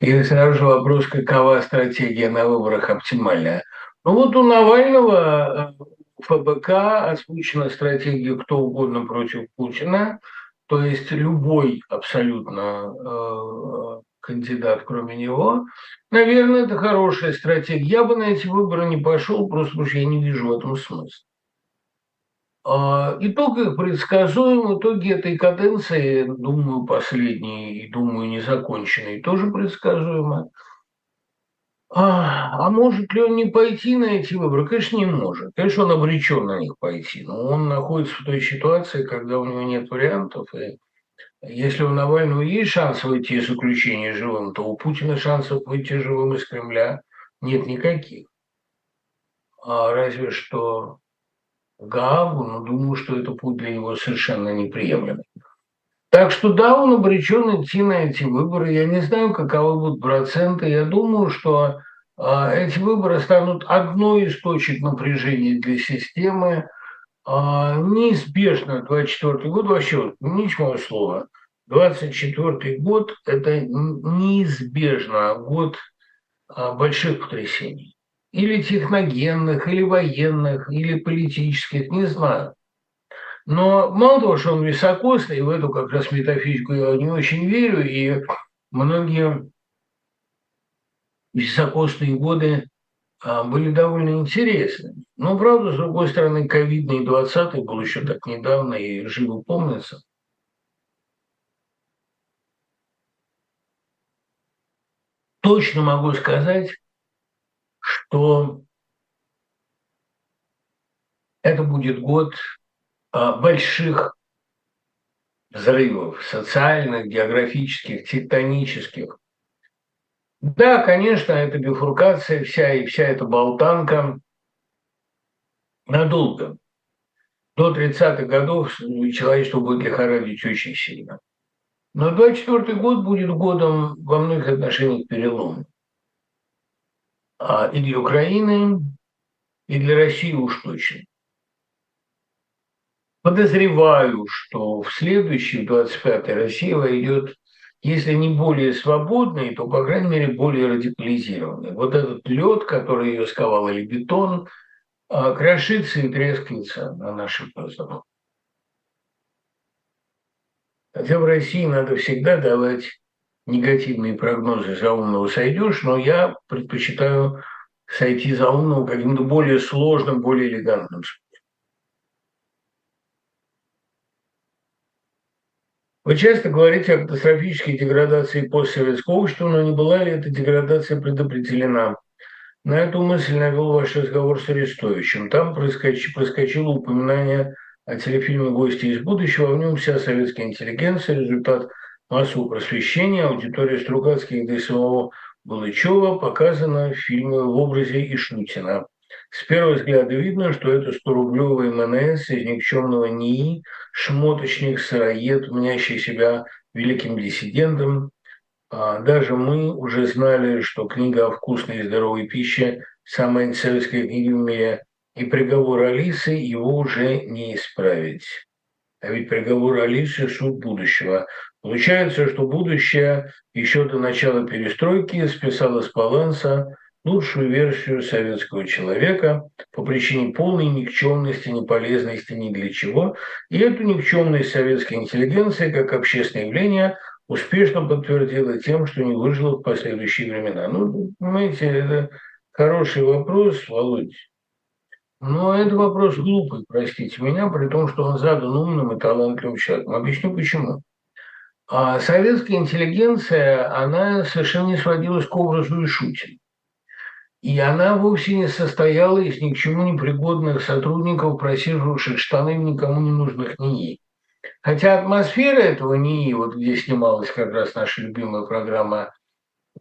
И сразу же вопрос, какова стратегия на выборах оптимальная. Ну вот у Навального э, ФБК озвучена стратегия «Кто угодно против Путина», то есть любой абсолютно э, кандидат, кроме него. Наверное, это хорошая стратегия. Я бы на эти выборы не пошел, просто потому что я не вижу в этом смысла. А, итог их предсказуем. Итоги этой каденции, думаю, последние и, думаю, незаконченные, тоже предсказуемы. А, а может ли он не пойти на эти выборы? Конечно, не может. Конечно, он обречен на них пойти. Но он находится в той ситуации, когда у него нет вариантов. И если у Навального есть шанс выйти из заключения живым, то у Путина шансов выйти живым из Кремля нет никаких. А разве что Гаагу, но думаю, что это путь для него совершенно неприемлемый. Так что да, он обречен идти на эти выборы. Я не знаю, каковы будут проценты. Я думаю, что э, эти выборы станут одной из точек напряжения для системы. Э, неизбежно 24 год, вообще, помните мое слово, 24 год – это неизбежно год э, больших потрясений или техногенных, или военных, или политических, не знаю. Но мало того, что он високосный, в эту как раз метафизику я не очень верю, и многие високосные годы а, были довольно интересны. Но, правда, с другой стороны, ковидный 20 был еще так недавно и живо помнится. Точно могу сказать, что это будет год а, больших взрывов социальных, географических, тектонических. Да, конечно, эта бифуркация вся и вся эта болтанка надолго. До 30-х годов человечество будет лихорадить очень сильно. Но 24 год будет годом во многих отношениях перелома. А, и для Украины, и для России уж точно. Подозреваю, что в следующий, 25-й, Россия войдет, если не более свободный, то, по крайней мере, более радикализированный. Вот этот лед, который ее сковал, или бетон, а, крошится и трескается на наших глазах. Хотя в России надо всегда давать негативные прогнозы за умного сойдешь, но я предпочитаю сойти за умного каким-то более сложным, более элегантным способом. Вы часто говорите о катастрофической деградации постсоветского общества, но не была ли эта деградация предопределена? На эту мысль навел ваш разговор с Арестовичем. Там проскочило упоминание о телефильме «Гости из будущего». В нем вся советская интеллигенция, результат – массового просвещения аудитория Стругацких да и самого Балычева показана в фильме в образе Ишнутина. С первого взгляда видно, что это 100-рублевый МНС из никчемного НИИ, шмоточник, сыроед, мнящий себя великим диссидентом. А даже мы уже знали, что книга о вкусной и здоровой пище – самая антисоветская книга в мире, и приговор Алисы его уже не исправить. А ведь приговор Алисы – суд будущего. Получается, что будущее еще до начала перестройки списало с баланса лучшую версию советского человека по причине полной никчемности, неполезности ни для чего. И эту никчемность советской интеллигенции как общественное явление успешно подтвердила тем, что не выжило в последующие времена. Ну, понимаете, это хороший вопрос, Володь. Но это вопрос глупый, простите меня, при том, что он задан умным и талантливым человеком. Объясню почему. А советская интеллигенция, она совершенно не сводилась к образу Ишутина. И она вовсе не состояла из ни к чему не пригодных сотрудников, просиживавших штаны в никому не нужных НИИ. Хотя атмосфера этого НИИ, вот где снималась как раз наша любимая программа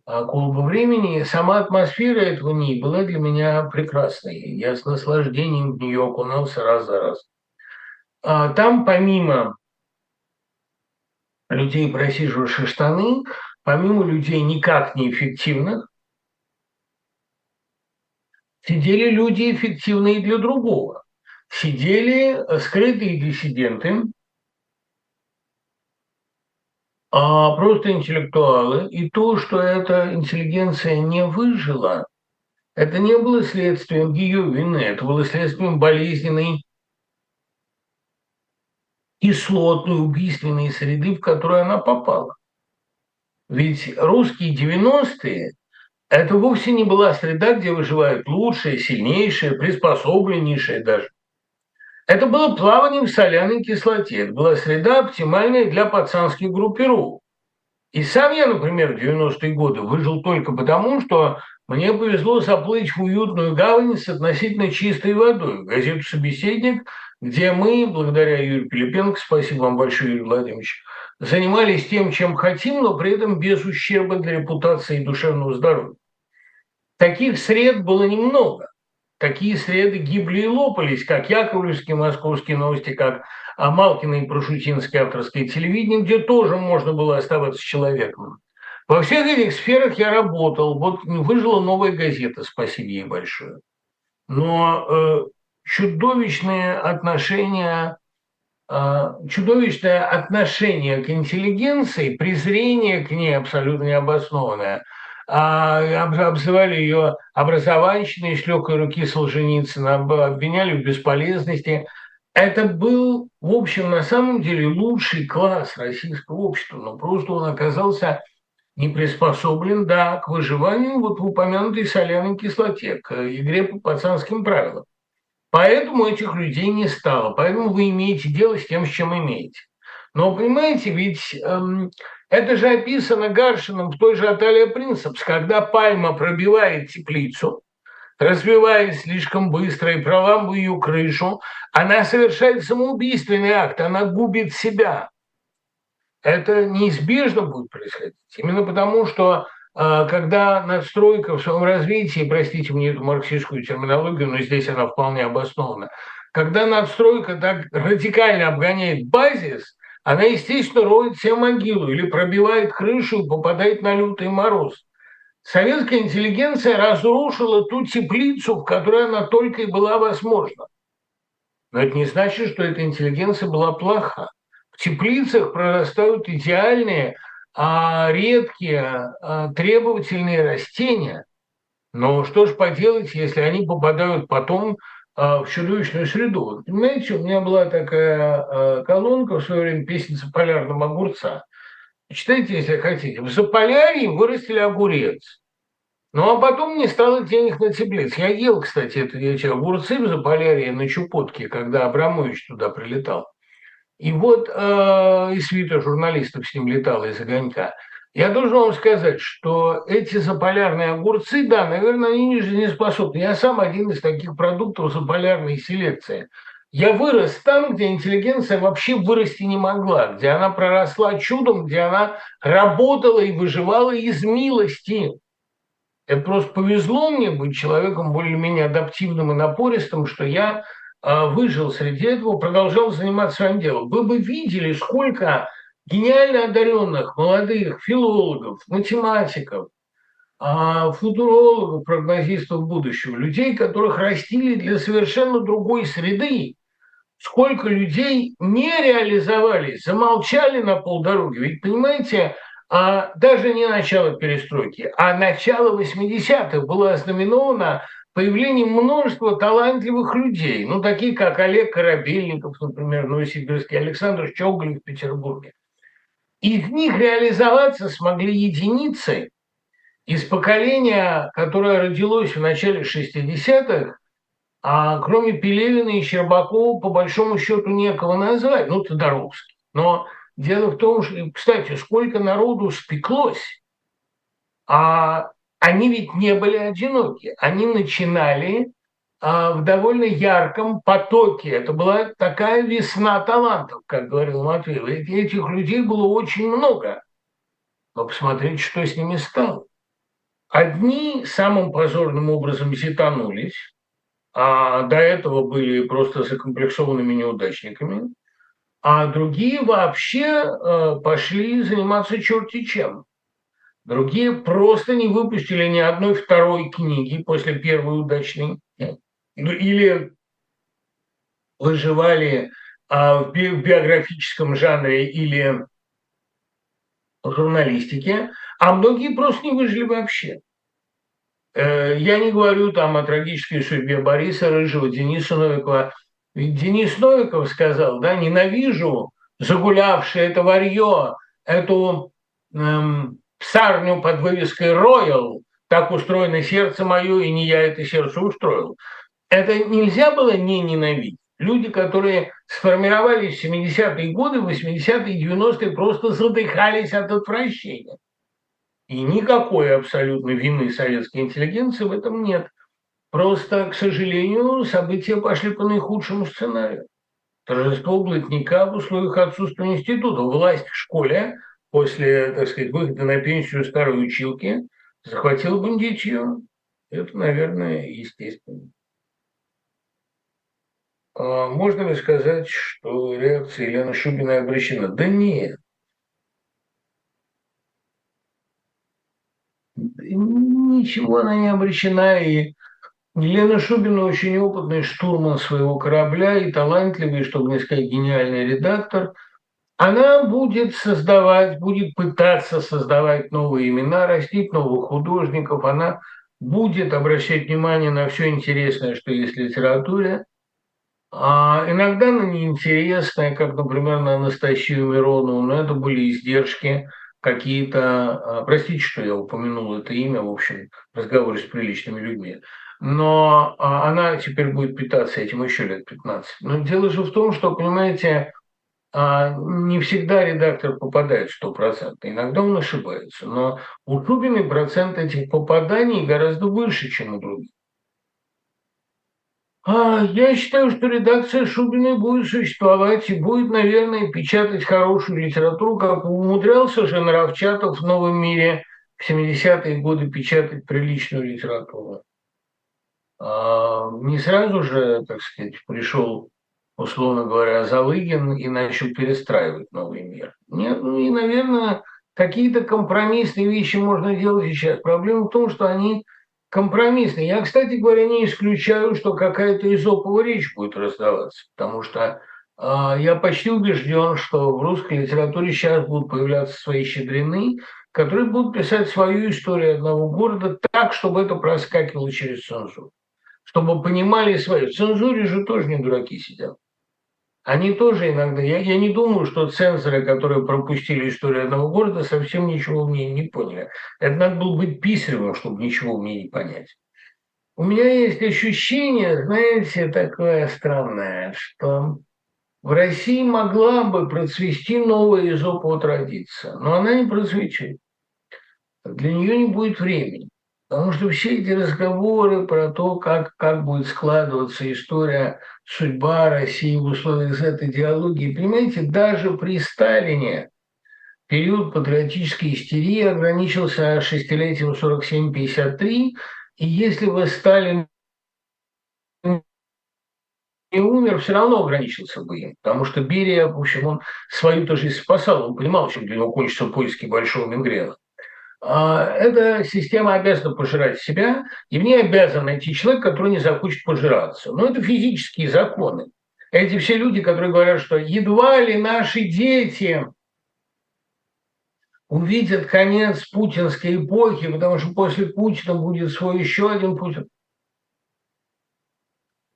«Клуба времени», сама атмосфера этого НИИ была для меня прекрасной. Я с наслаждением в нее окунался раз за раз. А там помимо людей, просиживавших штаны, помимо людей никак неэффективных, сидели люди эффективные для другого. Сидели скрытые диссиденты, а просто интеллектуалы. И то, что эта интеллигенция не выжила, Это не было следствием ее вины, это было следствием болезненной кислотной, убийственной среды, в которую она попала. Ведь русские 90-е – это вовсе не была среда, где выживают лучшие, сильнейшие, приспособленнейшие даже. Это было плавание в соляной кислоте. Это была среда, оптимальная для пацанских группировок. И сам я, например, в 90-е годы выжил только потому, что мне повезло заплыть в уютную гавань с относительно чистой водой, газету «Собеседник», где мы, благодаря Юрию Пилипенко, спасибо вам большое, Юрий Владимирович, занимались тем, чем хотим, но при этом без ущерба для репутации и душевного здоровья. Таких сред было немного. Такие среды гибли и лопались, как Яковлевские московские новости, как Малкина и Прошутинское авторское телевидение, где тоже можно было оставаться человеком. Во всех этих сферах я работал. Вот выжила новая газета, спасибо ей большое. Но чудовищное отношение, э, чудовищное отношение к интеллигенции, презрение к ней абсолютно необоснованное. А, обзывали ее образованщиной с легкой руки Солженицына, обвиняли в бесполезности. Это был, в общем, на самом деле лучший класс российского общества, но просто он оказался не приспособлен, да, к выживанию вот в упомянутой соляной кислоте, к игре по пацанским правилам. Поэтому этих людей не стало. Поэтому вы имеете дело с тем, с чем имеете. Но понимаете, ведь эм, это же описано Гаршином в той же Аталия Принцепс, когда пальма пробивает теплицу, развиваясь слишком быстро и проламывая ее крышу, она совершает самоубийственный акт, она губит себя это неизбежно будет происходить. Именно потому, что когда надстройка в своем развитии, простите мне эту марксистскую терминологию, но здесь она вполне обоснована, когда надстройка так радикально обгоняет базис, она, естественно, роет себе могилу или пробивает крышу и попадает на лютый мороз. Советская интеллигенция разрушила ту теплицу, в которой она только и была возможна. Но это не значит, что эта интеллигенция была плоха. В теплицах прорастают идеальные, а редкие, а, требовательные растения. Но что же поделать, если они попадают потом а, в чудовищную среду? Понимаете, у меня была такая а, колонка в свое время песенца полярного огурца. Читайте, если хотите. В Заполярье вырастили огурец. Ну, а потом не стало денег на теплиц. Я ел, кстати, эти огурцы в Заполярье на Чупотке, когда Абрамович туда прилетал. И вот э, и свита журналистов с ним летала из огонька. Я должен вам сказать, что эти заполярные огурцы, да, наверное, они не жизнеспособны. Я сам один из таких продуктов заполярной селекции. Я вырос там, где интеллигенция вообще вырасти не могла, где она проросла чудом, где она работала и выживала из милости. Это просто повезло мне быть человеком более-менее адаптивным и напористым, что я выжил среди этого, продолжал заниматься своим делом. Вы бы видели, сколько гениально одаренных молодых филологов, математиков, а, футурологов, прогнозистов будущего, людей, которых растили для совершенно другой среды, сколько людей не реализовались, замолчали на полдороги. Ведь, понимаете, а даже не начало перестройки, а начало 80-х было ознаменовано появлением множества талантливых людей, ну, такие как Олег Корабельников, например, Новосибирский, Александр Щеголев в Петербурге. Из них реализоваться смогли единицы из поколения, которое родилось в начале 60-х, а кроме Пелевина и Щербакова, по большому счету, некого назвать, ну, Тодоровский. Но дело в том, что, кстати, сколько народу спеклось, а они ведь не были одиноки. Они начинали а, в довольно ярком потоке. Это была такая весна талантов, как говорил Матвеев. Этих людей было очень много. Но посмотрите, что с ними стало. Одни самым позорным образом зитанулись, а до этого были просто закомплексованными неудачниками, а другие вообще э, пошли заниматься черти чем. Другие просто не выпустили ни одной второй книги после первой удачной. Ну, или выживали а, в биографическом жанре или в журналистике, а многие просто не выжили вообще. Э, я не говорю там о трагической судьбе Бориса Рыжего, Дениса Новикова. Ведь Денис Новиков сказал, да, ненавижу загулявшее это варье, эту эм, псарню под вывеской «Роял», так устроено сердце мое, и не я это сердце устроил. Это нельзя было не ненавидеть. Люди, которые сформировались в 70-е годы, 80-е, 90-е, просто задыхались от отвращения. И никакой абсолютной вины советской интеллигенции в этом нет. Просто, к сожалению, события пошли по наихудшему сценарию. Торжество блатника в условиях отсутствия института. Власть в школе после, так сказать, выхода на пенсию старой училки захватила бандитью. Это, наверное, естественно. А можно ли сказать, что реакция Елены Шубиной обречена? Да нет. Ничего она не обречена, и Елена Шубина очень опытный штурман своего корабля и талантливый, чтобы не сказать гениальный редактор. Она будет создавать, будет пытаться создавать новые имена, растить новых художников. Она будет обращать внимание на все интересное, что есть в литературе. А иногда на неинтересное, как, например, на Анастасию Миронову, но это были издержки какие-то... А, простите, что я упомянул это имя, в общем, в разговоре с приличными людьми но а, она теперь будет питаться этим еще лет 15. Но дело же в том, что, понимаете, а, не всегда редактор попадает 100%, иногда он ошибается, но у Шубиной процент этих попаданий гораздо выше, чем у других. А, я считаю, что редакция Шубиной будет существовать и будет, наверное, печатать хорошую литературу, как умудрялся же Наровчатов в «Новом мире» в 70-е годы печатать приличную литературу. А, не сразу же, так сказать, пришел, условно говоря, Залыгин и начал перестраивать новый мир. Нет, ну и, наверное, какие-то компромиссные вещи можно делать сейчас. Проблема в том, что они компромиссные. Я, кстати говоря, не исключаю, что какая-то изоповая речь будет раздаваться, потому что э, я почти убежден, что в русской литературе сейчас будут появляться свои щедрины, которые будут писать свою историю одного города так, чтобы это проскакивало через цензуру чтобы понимали свои. В цензуре же тоже не дураки сидят. Они тоже иногда... Я, я не думаю, что цензоры, которые пропустили историю одного города, совсем ничего в ней не поняли. Это надо было быть писаревым, чтобы ничего в ней не понять. У меня есть ощущение, знаете, такое странное, что в России могла бы процвести новая изоповая традиция, но она не процветет. Для нее не будет времени. Потому что все эти разговоры про то, как, как будет складываться история, судьба России в условиях этой идеологии, понимаете, даже при Сталине период патриотической истерии ограничился шестилетием 47-53, и если бы Сталин не умер, все равно ограничился бы им, потому что Берия, в общем, он свою тоже спасал, он понимал, чем для него кончится поиски Большого Менгрена. А, эта система обязана пожирать себя, и в ней обязан найти человек, который не захочет пожираться. Но это физические законы. Эти все люди, которые говорят, что едва ли наши дети увидят конец путинской эпохи, потому что после Путина будет свой еще один Путин.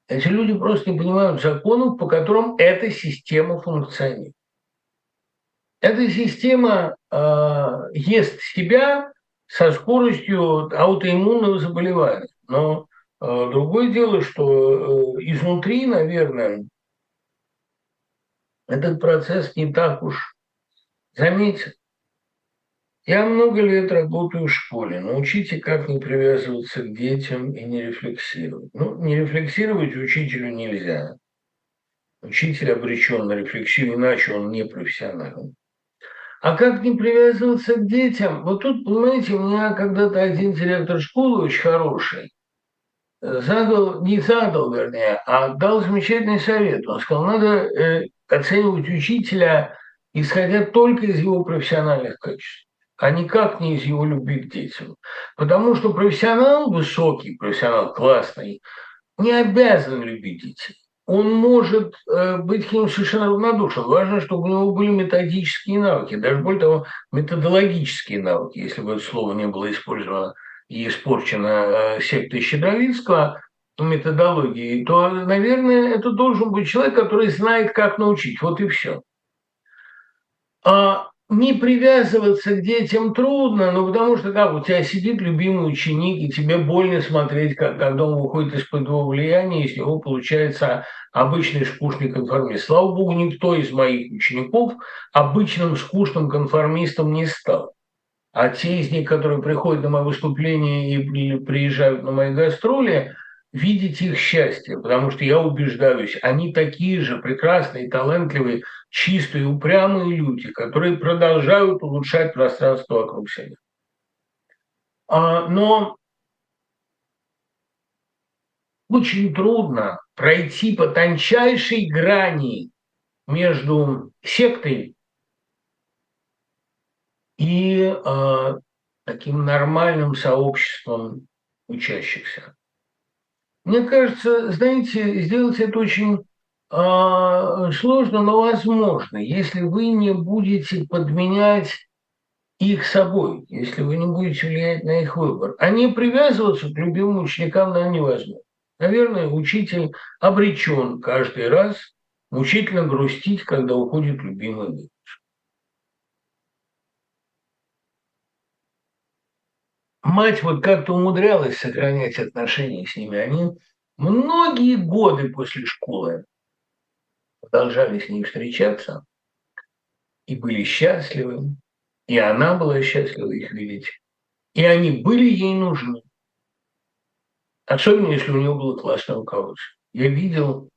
Эти люди просто не понимают законов, по которым эта система функционирует. Эта система ест себя со скоростью аутоиммунного заболевания. Но э, другое дело, что э, изнутри, наверное, этот процесс не так уж заметен. Я много лет работаю в школе. Научите, как не привязываться к детям и не рефлексировать. Ну, не рефлексировать учителю нельзя. Учитель обречен на рефлексию, иначе он не профессионален. А как не привязываться к детям? Вот тут, понимаете, у меня когда-то один директор школы очень хороший задал, не задал, вернее, а дал замечательный совет. Он сказал, надо э, оценивать учителя, исходя только из его профессиональных качеств, а никак не из его любви к детям. Потому что профессионал высокий, профессионал классный, не обязан любить детей он может э, быть к ним совершенно равнодушен. Важно, чтобы у него были методические навыки, даже более того, методологические навыки, если бы это слово не было использовано и испорчена сектой Щедровицкого методологией, то, наверное, это должен быть человек, который знает, как научить. Вот и все. А не привязываться к детям трудно, ну потому что как у тебя сидит любимый ученик, и тебе больно смотреть, как, когда он выходит из-под его влияния, если его получается обычный скучный конформист. Слава богу, никто из моих учеников обычным скучным конформистом не стал. А те из них, которые приходят на мои выступления и приезжают на мои гастроли, видеть их счастье, потому что я убеждаюсь, они такие же прекрасные, талантливые, чистые, упрямые люди, которые продолжают улучшать пространство вокруг себя. А, но очень трудно пройти по тончайшей грани между сектой и э, таким нормальным сообществом учащихся. Мне кажется, знаете, сделать это очень сложно, но возможно, если вы не будете подменять их собой, если вы не будете влиять на их выбор. А не привязываться к любимым ученикам, наверное, невозможно. Наверное, учитель обречен каждый раз мучительно грустить, когда уходит любимый выпуск. Мать вот как-то умудрялась сохранять отношения с ними. Они многие годы после школы продолжали с ней встречаться и были счастливы, и она была счастлива их видеть, и они были ей нужны. Особенно, если у него было классное руководство. Я видел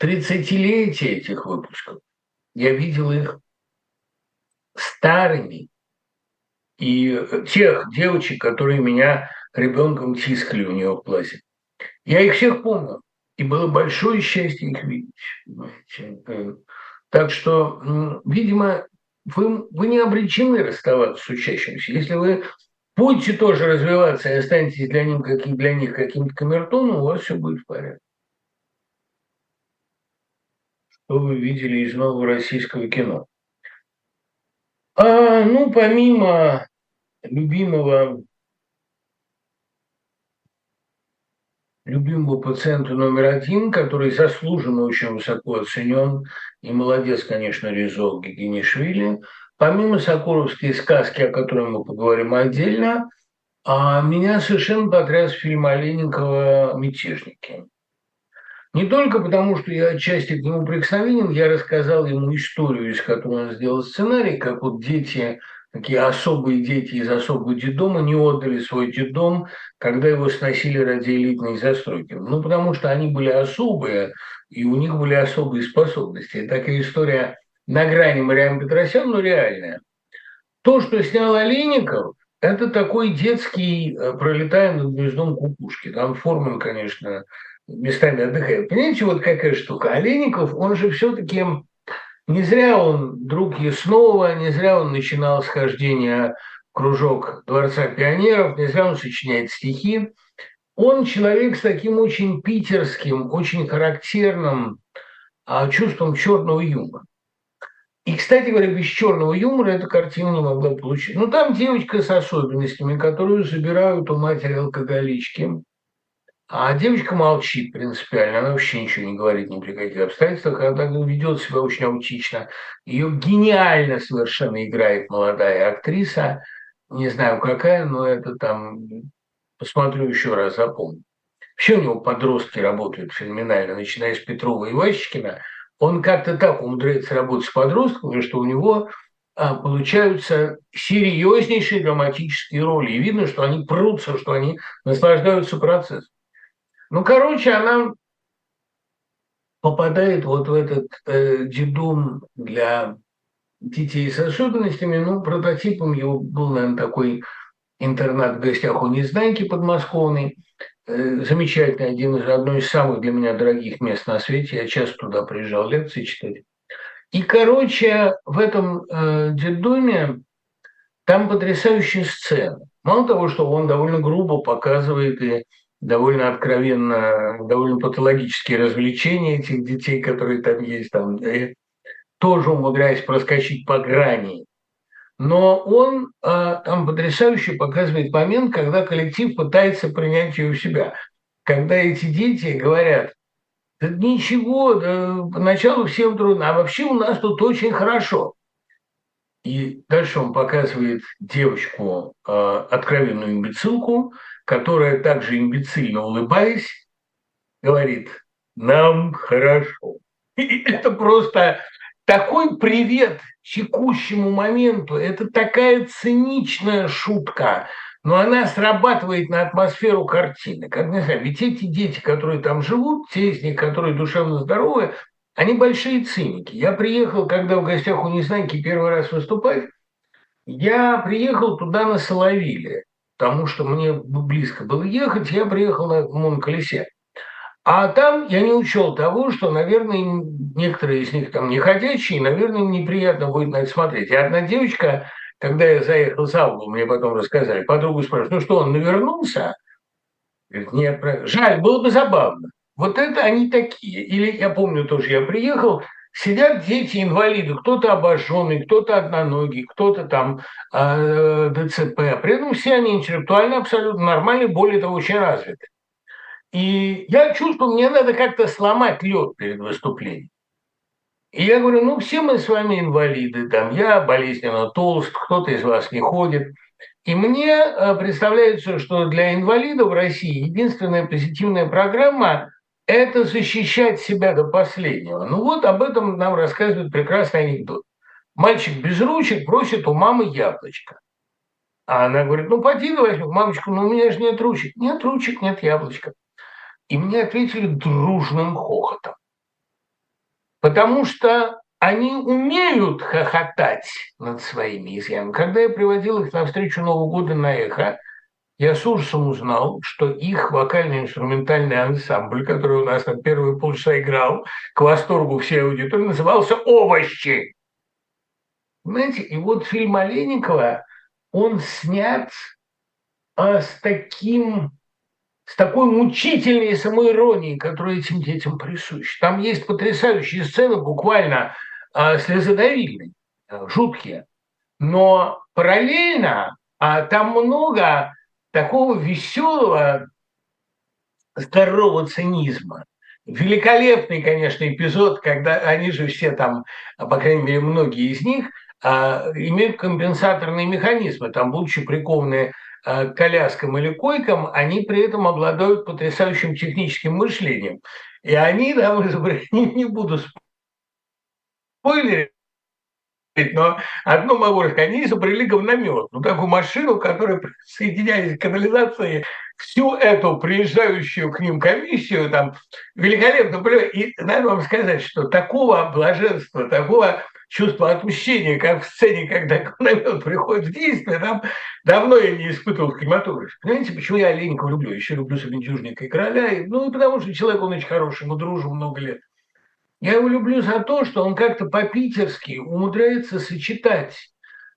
30-летие этих выпусков. Я видел их старыми. И тех девочек, которые меня ребенком тискали у нее в классе. Я их всех помню. И было большое счастье их видеть. Так что, видимо, вы, вы не обречены расставаться с учащимся. Если вы будете тоже развиваться и останетесь для них, каким, для них каким-то камертоном, у вас все будет в порядке. Что вы видели из нового российского кино? А, ну, помимо любимого любимому пациенту номер один, который заслуженно очень высоко оценен, и молодец, конечно, Резо Гигинишвили. Помимо Сокуровской сказки, о которой мы поговорим отдельно, а меня совершенно потряс фильм Оленикова «Мятежники». Не только потому, что я отчасти к нему прикосновенен, я рассказал ему историю, из которой он сделал сценарий, как вот дети – такие особые дети из особого детдома не отдали свой детдом, когда его сносили ради элитной застройки. Ну, потому что они были особые, и у них были особые способности. И такая история на грани Мариам Петросян, но реальная. То, что снял Олейников, это такой детский э, «Пролетая над гнездом кукушки». Там Форман, конечно, местами отдыхает. Понимаете, вот какая штука? Олейников, он же все-таки не зря он друг Яснова, не зря он начинал схождение кружок Дворца пионеров, не зря он сочиняет стихи. Он человек с таким очень питерским, очень характерным а, чувством черного юмора. И, кстати говоря, без черного юмора эта картина не могла получить. Ну, там девочка с особенностями, которую забирают у матери алкоголички – а девочка молчит принципиально, она вообще ничего не говорит ни при каких обстоятельствах, она ведет себя очень аутично. Ее гениально совершенно играет молодая актриса, не знаю какая, но это там, посмотрю еще раз, запомню. Все у него подростки работают феноменально, начиная с Петрова и Ващикина. Он как-то так умудряется работать с подростками, что у него а, получаются серьезнейшие драматические роли. И видно, что они прутся, что они наслаждаются процессом. Ну, короче, она попадает вот в этот э, дедум для детей с особенностями. Ну, прототипом его был, наверное, такой интернат в гостях у Незнайки подмосковный. Э, замечательный, один из, одно из самых для меня дорогих мест на свете. Я часто туда приезжал лекции читать. И, короче, в этом э, детдоме там потрясающая сцена. Мало того, что он довольно грубо показывает и довольно откровенно, довольно патологические развлечения этих детей, которые там есть, там, и тоже умудряясь проскочить по грани Но он э, там потрясающе показывает момент, когда коллектив пытается принять ее у себя. Когда эти дети говорят, да ничего, да, поначалу всем трудно, а вообще у нас тут очень хорошо. И дальше он показывает девочку, э, откровенную имбецилку, которая также имбецильно улыбаясь, говорит, нам хорошо. И это просто такой привет текущему моменту. Это такая циничная шутка, но она срабатывает на атмосферу картины. Как не знаю, ведь эти дети, которые там живут, те из них, которые душевно здоровы, они большие циники. Я приехал, когда в гостях у Незнайки первый раз выступать, я приехал туда на Соловиле, потому что мне близко было ехать, я приехал на моноколесе. А там я не учел того, что, наверное, некоторые из них там не ходячие, наверное, им неприятно будет на это смотреть. И одна девочка, когда я заехал за угол, мне потом рассказали, подругу спрашивают, ну что, он навернулся? Говорит, нет, жаль, было бы забавно. Вот это они такие. Или я помню тоже, я приехал, сидят дети инвалиды, кто-то обожженный, кто-то одноногий, кто-то там э, ДЦП. При этом все они интеллектуально абсолютно нормальные, более того, очень развиты. И я чувствую, мне надо как-то сломать лед перед выступлением. И я говорю, ну все мы с вами инвалиды, там я болезненно толст, кто-то из вас не ходит. И мне э, представляется, что для инвалидов в России единственная позитивная программа – это защищать себя до последнего. Ну вот об этом нам рассказывает прекрасный анекдот. Мальчик без ручек просит у мамы яблочко. А она говорит, ну поди возьми, мамочка, ну у меня же нет ручек. Нет ручек, нет яблочка. И мне ответили дружным хохотом. Потому что они умеют хохотать над своими изъянами. Когда я приводил их на встречу Нового года на эхо, я с ужасом узнал, что их вокально-инструментальный ансамбль, который у нас на первые полчаса играл, к восторгу всей аудитории, назывался «Овощи». Понимаете, и вот фильм Олейникова, он снят а, с таким с такой мучительной самоиронией, которая этим детям присуща. Там есть потрясающие сцены, буквально э, слезодавильные, э, жуткие. Но параллельно а там много такого веселого, здорового цинизма. Великолепный, конечно, эпизод, когда они же все там, по крайней мере, многие из них, а, имеют компенсаторные механизмы. Там, будучи прикованные Э, коляскам или койкам, они при этом обладают потрясающим техническим мышлением. И они, да, не, не буду спойлерить, но могу рассказать, они изобрели говномет, ну такую машину, которая соединяет к канализации всю эту приезжающую к ним комиссию, там, великолепно. И надо вам сказать, что такого блаженства, такого чувство отмщения, как в сцене, когда говномет приходит в действие, там давно я не испытывал кинематографе. Понимаете, почему я Оленького люблю? Еще люблю Сабинтюжника и Короля. Ну, и потому что человек, он очень хороший, мы дружим много лет. Я его люблю за то, что он как-то по-питерски умудряется сочетать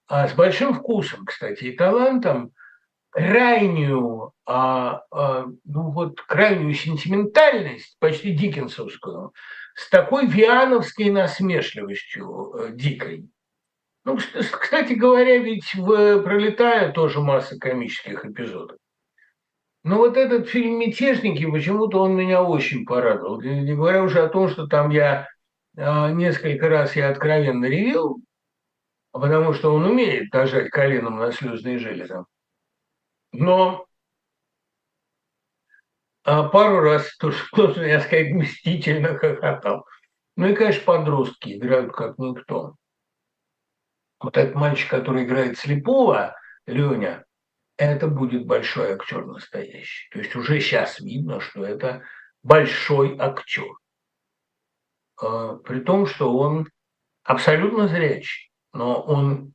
а, с большим вкусом, кстати, и талантом крайнюю, а, а, ну вот, крайнюю сентиментальность, почти диккенсовскую, с такой виановской насмешливостью э, дикой. Ну, кстати говоря, ведь в «Пролетая» тоже масса комических эпизодов. Но вот этот фильм «Мятежники», почему-то он меня очень порадовал. Не говоря уже о том, что там я э, несколько раз я откровенно ревел, потому что он умеет нажать коленом на слезные железы. Но а пару раз тоже, тоже, я сказать, мстительно хохотал. Ну и, конечно, подростки играют как никто. Вот этот мальчик, который играет слепого, Леня, это будет большой актер настоящий. То есть уже сейчас видно, что это большой актер. А, при том, что он абсолютно зрячий, но он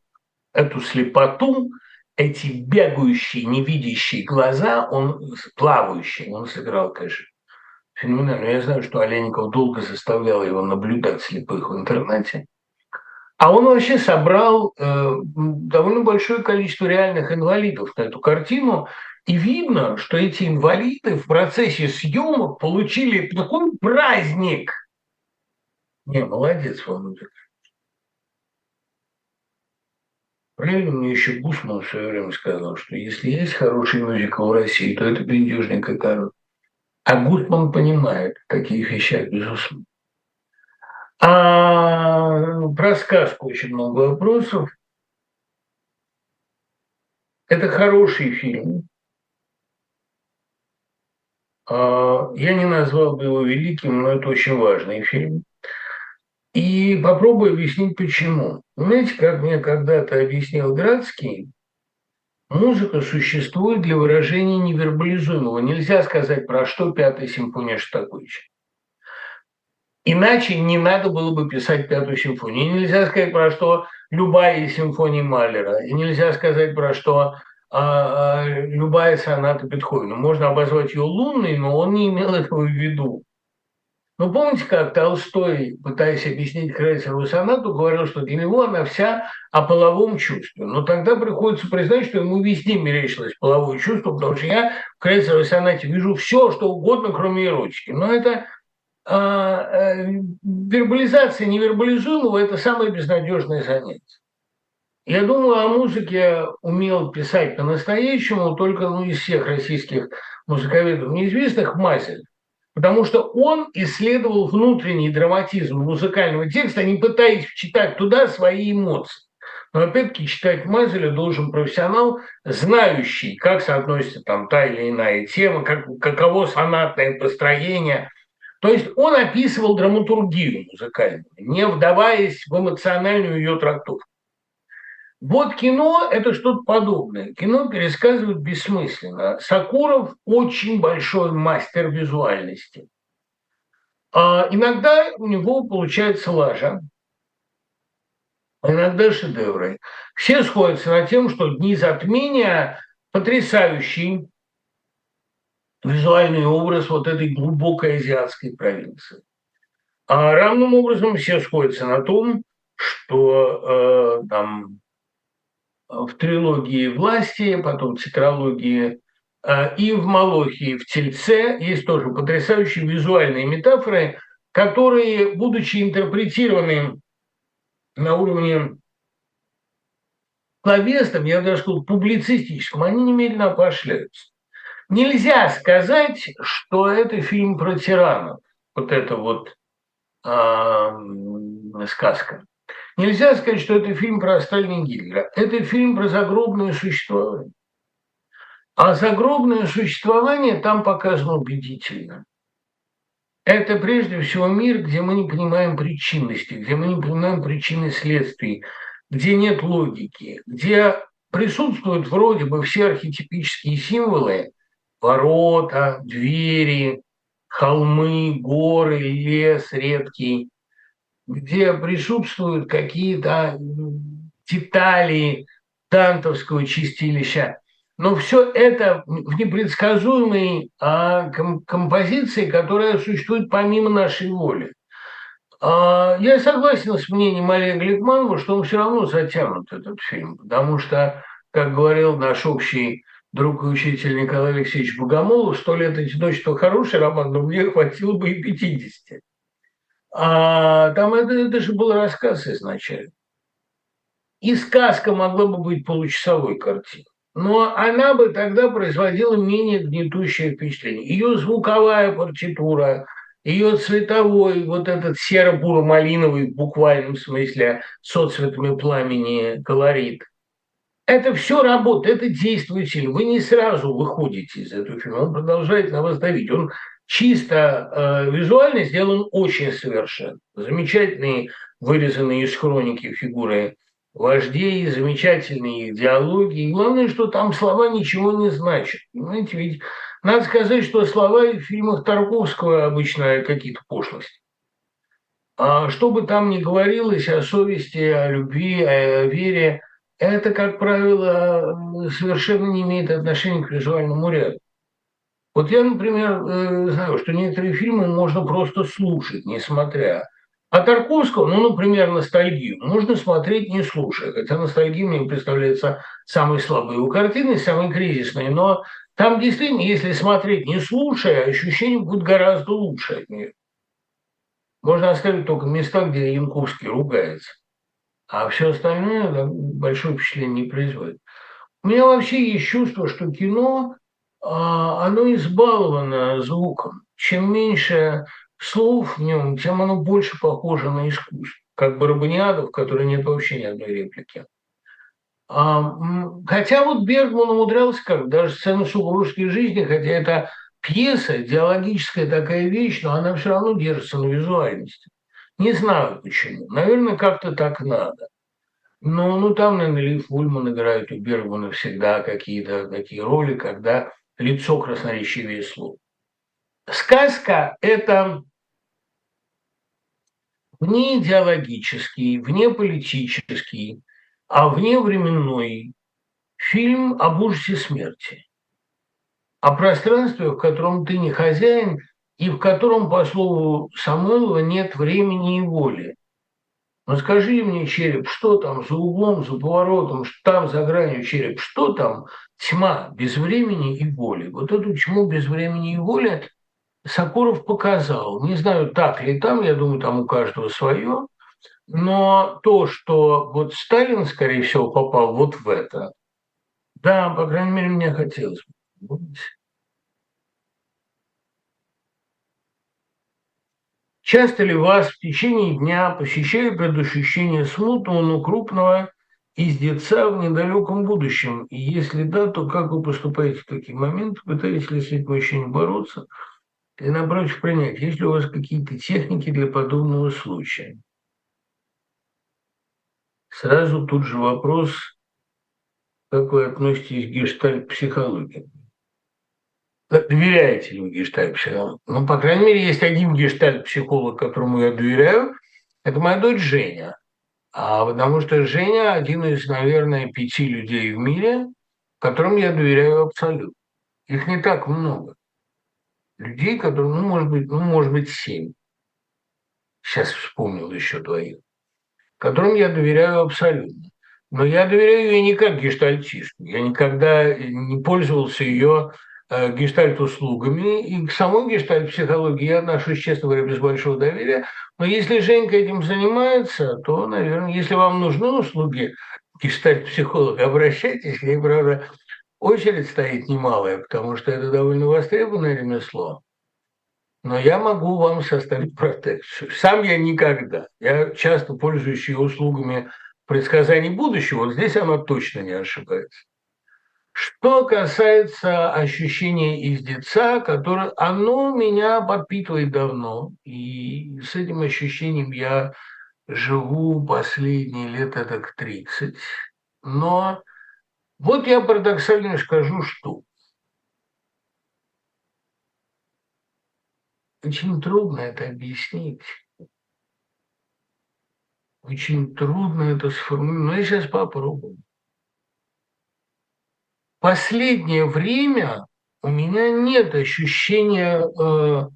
эту слепоту эти бегающие, невидящие глаза, он плавающий, он сыграл, конечно, феноменально. Я знаю, что Олеников долго заставлял его наблюдать слепых в интернете. А он вообще собрал э, довольно большое количество реальных инвалидов на эту картину. И видно, что эти инвалиды в процессе съемок получили такой праздник. Не, молодец, Володя. Правильно мне еще Гусман в свое время сказал, что если есть хороший мюзикл в России, то это «Бендюжник и король». А Гутман понимает в таких вещах, безусловно. А про сказку очень много вопросов. Это хороший фильм. А, я не назвал бы его великим, но это очень важный фильм. И попробую объяснить, почему. Знаете, как мне когда-то объяснил Градский, музыка существует для выражения невербализуемого. Нельзя сказать, про что пятая симфония Шостаковича. Иначе не надо было бы писать пятую симфонию. И нельзя сказать, про что любая из симфоний Малера. И нельзя сказать, про что а, а, любая соната Бетховена. Можно обозвать ее лунной, но он не имел этого в виду. Ну, помните, как Толстой, пытаясь объяснить Крейцерову сонату, говорил, что для него она вся о половом чувстве. Но тогда приходится признать, что ему везде мерещилось половое чувство, потому что я в Крейцеровой сонате вижу все, что угодно, кроме эротики. Но это вербализация невербализуемого – это самое безнадежное занятие. Я думаю, о музыке умел писать по-настоящему только ну, из всех российских музыковедов неизвестных Мазель. Потому что он исследовал внутренний драматизм музыкального текста, не пытаясь вчитать туда свои эмоции. Но опять-таки читать Мазеля должен профессионал, знающий, как соотносится там та или иная тема, как, каково сонатное построение. То есть он описывал драматургию музыкальную, не вдаваясь в эмоциональную ее трактовку. Вот кино – это что-то подобное. Кино пересказывают бессмысленно. Сакуров очень большой мастер визуальности. А иногда у него получается лажа, а иногда шедевры. Все сходятся на тем, что «Дни затмения» – потрясающий визуальный образ вот этой глубокой азиатской провинции. А равным образом все сходятся на том, что э, там в трилогии «Власти», потом тетралогии э, и в «Малохе», и в «Тельце» есть тоже потрясающие визуальные метафоры, которые, будучи интерпретированы на уровне словесном, я даже сказал, публицистическом, они немедленно опошляются. Нельзя сказать, что это фильм про тиранов, вот это вот э, сказка. Нельзя сказать, что это фильм про Сталина Гитлера. Это фильм про загробное существование. А загробное существование там показано убедительно. Это прежде всего мир, где мы не понимаем причинности, где мы не понимаем причины следствий, где нет логики, где присутствуют вроде бы все архетипические символы – ворота, двери, холмы, горы, лес редкий, где присутствуют какие-то детали тантовского чистилища. Но все это в непредсказуемой а, композиции, которая существует помимо нашей воли. А, я согласен с мнением Олега Гликманова, что он все равно затянут этот фильм, потому что, как говорил наш общий друг и учитель Николай Алексеевич Богомолов, «Сто лет одиночества» хороший роман, но мне хватило бы и 50. А там это, это же был рассказ изначально. И сказка могла бы быть получасовой картиной. Но она бы тогда производила менее гнетущее впечатление. Ее звуковая партитура, ее цветовой, вот этот серо-буро-малиновый в буквальном смысле соцветами пламени колорит. Это все работает, это действует сильно. Вы не сразу выходите из этого фильма, он продолжает на вас давить. Он чисто э, визуально сделан очень совершенно. Замечательные вырезанные из хроники фигуры вождей, замечательные диалоги. И главное, что там слова ничего не значат. Понимаете, ведь надо сказать, что слова в фильмах Тарковского обычно какие-то пошлости. А что бы там ни говорилось о совести, о любви, о вере, это, как правило, совершенно не имеет отношения к визуальному ряду. Вот я, например, э, знаю, что некоторые фильмы можно просто слушать, не смотря. А Тарковского, ну, например, «Ностальгию» можно смотреть, не слушая. Хотя «Ностальгия» мне представляется самой слабой его картиной, самой кризисной. Но там действительно, если смотреть не слушая, ощущение будет гораздо лучше от нее. Можно оставить только места, где Янковский ругается. А все остальное большое впечатление не производит. У меня вообще есть чувство, что кино, а, оно избаловано звуком. Чем меньше слов в нем, тем оно больше похоже на искусство. Как Барабаниада, в которой нет вообще ни одной реплики. А, хотя вот Бергман умудрялся как даже сцену супружеской жизни, хотя это пьеса, идеологическая такая вещь, но она все равно держится на визуальности. Не знаю почему. Наверное, как-то так надо. Но ну, там, наверное, Лив Ульман играет у Бергмана всегда какие-то такие роли, когда лицо красноречивее слов. Сказка – это вне идеологический, вне политический, а вневременной фильм об ужасе смерти, о пространстве, в котором ты не хозяин и в котором, по слову Самойлова, нет времени и воли. Но скажи мне, череп, что там за углом, за поворотом, там за гранью череп, что там тьма без времени и воли? Вот эту тьму без времени и воли Сокуров показал. Не знаю, так ли там, я думаю, там у каждого свое. Но то, что вот Сталин, скорее всего, попал вот в это, да, по крайней мере, мне хотелось бы. Часто ли вас в течение дня посещает предощущение смутного, но крупного издеца в недалеком будущем? И если да, то как вы поступаете в такие моменты? Пытаетесь ли с этим ощущением бороться? Или напротив принять? Есть ли у вас какие-то техники для подобного случая? Сразу тут же вопрос, как вы относитесь к гештальт-психологии? Доверяете ли вы гештальт-психологу? Ну, по крайней мере, есть один гештальт-психолог, которому я доверяю. Это моя дочь Женя. А потому что Женя один из, наверное, пяти людей в мире, которым я доверяю абсолютно. Их не так много. Людей, которые, ну, может быть, ну, может быть, семь. Сейчас вспомнил еще двоих которым я доверяю абсолютно. Но я доверяю ей не как гештальтисту. Я никогда не пользовался ее э, гештальт-услугами. И к самой гештальт-психологии я отношусь, честно говоря, без большого доверия. Но если Женька этим занимается, то, наверное, если вам нужны услуги гештальт-психолога, обращайтесь. Ей, правда, очередь стоит немалая, потому что это довольно востребованное ремесло но я могу вам составить протекцию. Сам я никогда. Я часто пользуюсь услугами предсказаний будущего. Вот здесь она точно не ошибается. Что касается ощущения издеца, которое оно меня подпитывает давно, и с этим ощущением я живу последние лет это к 30. Но вот я парадоксально скажу, что Очень трудно это объяснить. Очень трудно это сформулировать. Но я сейчас попробую. Последнее время у меня нет ощущения э,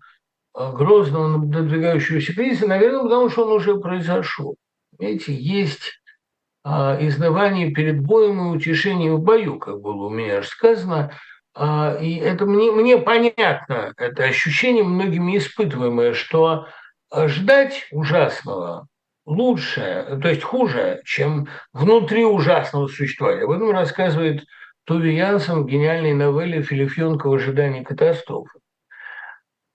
э грозного надвигающегося кризиса, наверное, потому что он уже произошел. Знаете, есть э, изнывание перед боем и утешение в бою, как было у меня сказано – а, и это мне, мне понятно, это ощущение многими испытываемое, что а, ждать ужасного лучше, то есть хуже, чем внутри ужасного существования. Об этом рассказывает Туви Янсен в гениальной новелле «Филифьонка в ожидании катастрофы».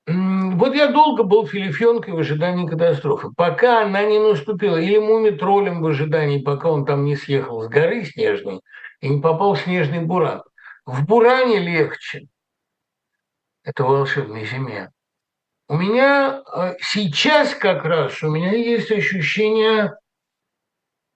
Вот я долго был филифьонкой в ожидании катастрофы, пока она не наступила, или муми-троллем в ожидании, пока он там не съехал с горы снежной и не попал в снежный буран. В Буране легче. Это волшебная земля. У меня э, сейчас как раз у меня есть ощущение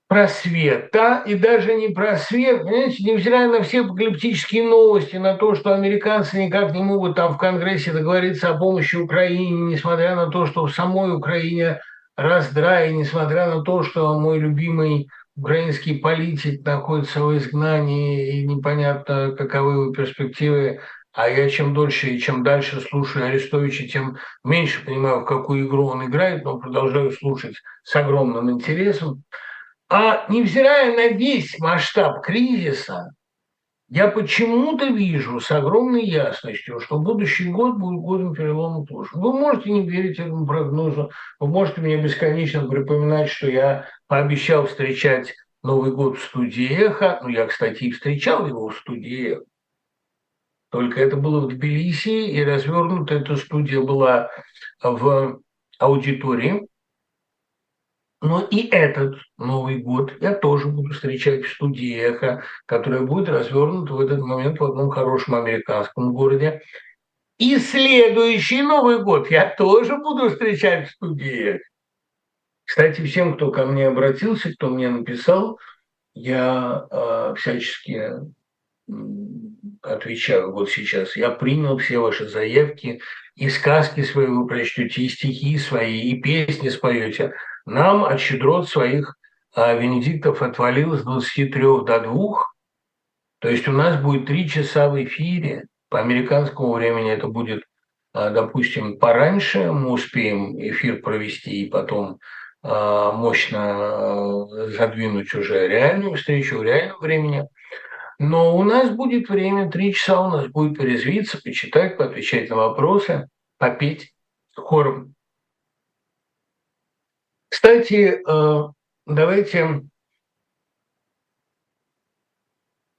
просвета, и даже не просвет, понимаете, невзирая на все апокалиптические новости, на то, что американцы никак не могут там в Конгрессе договориться о помощи Украине, несмотря на то, что в самой Украине раздрай, несмотря на то, что мой любимый украинский политик находится в изгнании, и непонятно, каковы его перспективы. А я чем дольше и чем дальше слушаю Арестовича, тем меньше понимаю, в какую игру он играет, но продолжаю слушать с огромным интересом. А невзирая на весь масштаб кризиса, я почему-то вижу с огромной ясностью, что будущий год будет годом перелома прошлого. Вы можете не верить этому прогнозу, вы можете мне бесконечно припоминать, что я пообещал встречать Новый год в студии «Эхо». Ну, я, кстати, и встречал его в студии «Эхо». Только это было в Тбилиси, и развернута эта студия была в аудитории. Но и этот Новый год я тоже буду встречать в студии «Эхо», которая будет развернута в этот момент в одном хорошем американском городе. И следующий Новый год я тоже буду встречать в студии «Эхо». Кстати, всем, кто ко мне обратился, кто мне написал, я э, всячески отвечаю вот сейчас. Я принял все ваши заявки, и сказки свои вы прочтете, и стихи свои, и песни споете. Нам от щедрот своих а, Венедиктов отвалил с 23 до 2. То есть у нас будет 3 часа в эфире. По американскому времени это будет, а, допустим, пораньше. Мы успеем эфир провести и потом а, мощно а, задвинуть уже реальную встречу в реальном времени. Но у нас будет время, три часа у нас будет порезвиться, почитать, поотвечать на вопросы, попеть хором. Кстати, э, давайте,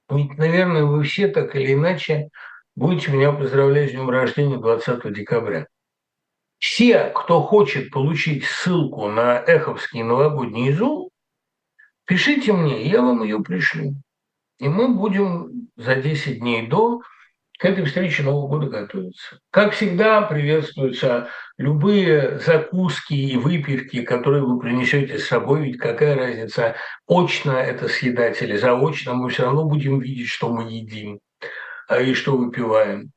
ведь, наверное, вы все так или иначе будете меня поздравлять с днем рождения 20 декабря. Все, кто хочет получить ссылку на Эховский новогодний зум, пишите мне, я вам ее пришлю. И мы будем за 10 дней до к этой встрече Нового года готовиться. Как всегда, приветствуются любые закуски и выпивки, которые вы принесете с собой, ведь какая разница, очно это съедать или заочно, мы все равно будем видеть, что мы едим а и что выпиваем.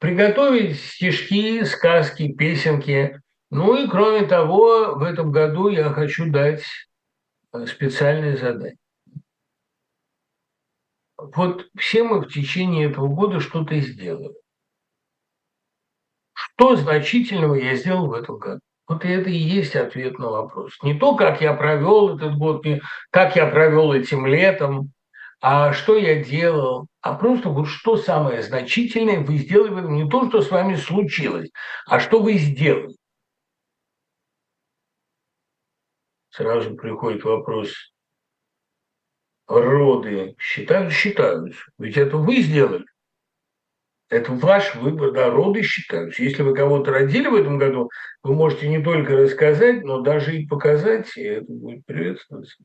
Приготовить стишки, сказки, песенки. Ну и кроме того, в этом году я хочу дать специальное задание вот все мы в течение этого года что-то сделали. Что значительного я сделал в этом году? Вот это и есть ответ на вопрос. Не то, как я провел этот год, не как я провел этим летом, а что я делал, а просто вот что самое значительное вы сделали не то, что с вами случилось, а что вы сделали. Сразу приходит вопрос, роды считают, считаются. Ведь это вы сделали. Это ваш выбор, да, роды считаются. Если вы кого-то родили в этом году, вы можете не только рассказать, но даже и показать, и это будет приветствоваться.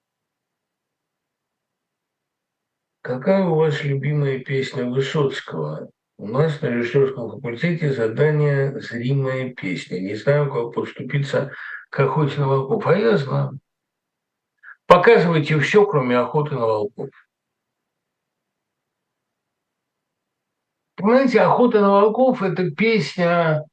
Какая у вас любимая песня Высоцкого? У нас на режиссерском факультете задание «Зримая песня». Не знаю, как подступиться к охоте на волков, а я знаю. Показывайте все, кроме охоты на волков. Понимаете, охота на волков – это песня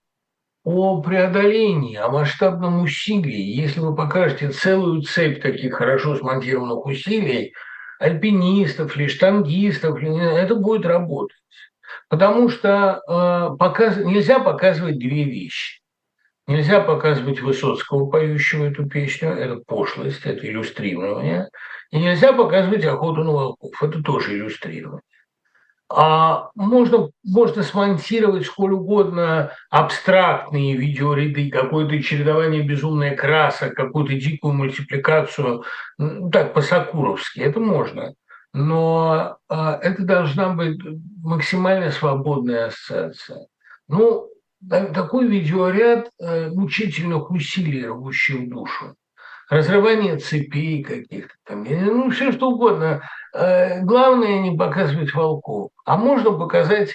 о преодолении, о масштабном усилии. Если вы покажете целую цепь таких хорошо смонтированных усилий, альпинистов или штангистов, это будет работать. Потому что э, показ... нельзя показывать две вещи. Нельзя показывать Высоцкого, поющего эту песню, это пошлость, это иллюстрирование. И нельзя показывать охоту на волков, это тоже иллюстрирование. А можно, можно смонтировать сколь угодно абстрактные видеоряды, какое-то чередование безумной красок, какую-то дикую мультипликацию, ну, так, по-сакуровски, это можно. Но а, это должна быть максимально свободная ассоциация. Ну, такой видеоряд э, мучительных усилий, рвущих душу. Разрывание цепей каких-то там, ну, все что угодно. Э, главное не показывать волков. А можно показать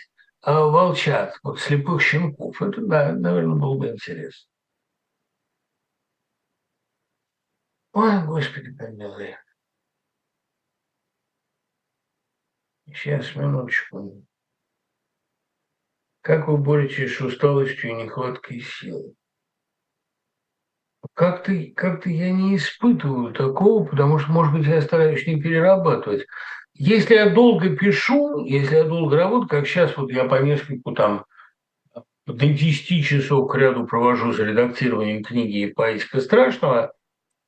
э, волчат, вот слепых щенков. Это, да, наверное, было бы интересно. Ой, Господи, помилуй. Сейчас, минуточку. Как вы боретесь с усталостью и нехваткой сил? Как-то как я не испытываю такого, потому что, может быть, я стараюсь не перерабатывать. Если я долго пишу, если я долго работаю, как сейчас вот я по нескольку там до 10 часов к ряду провожу за редактированием книги поиска страшного,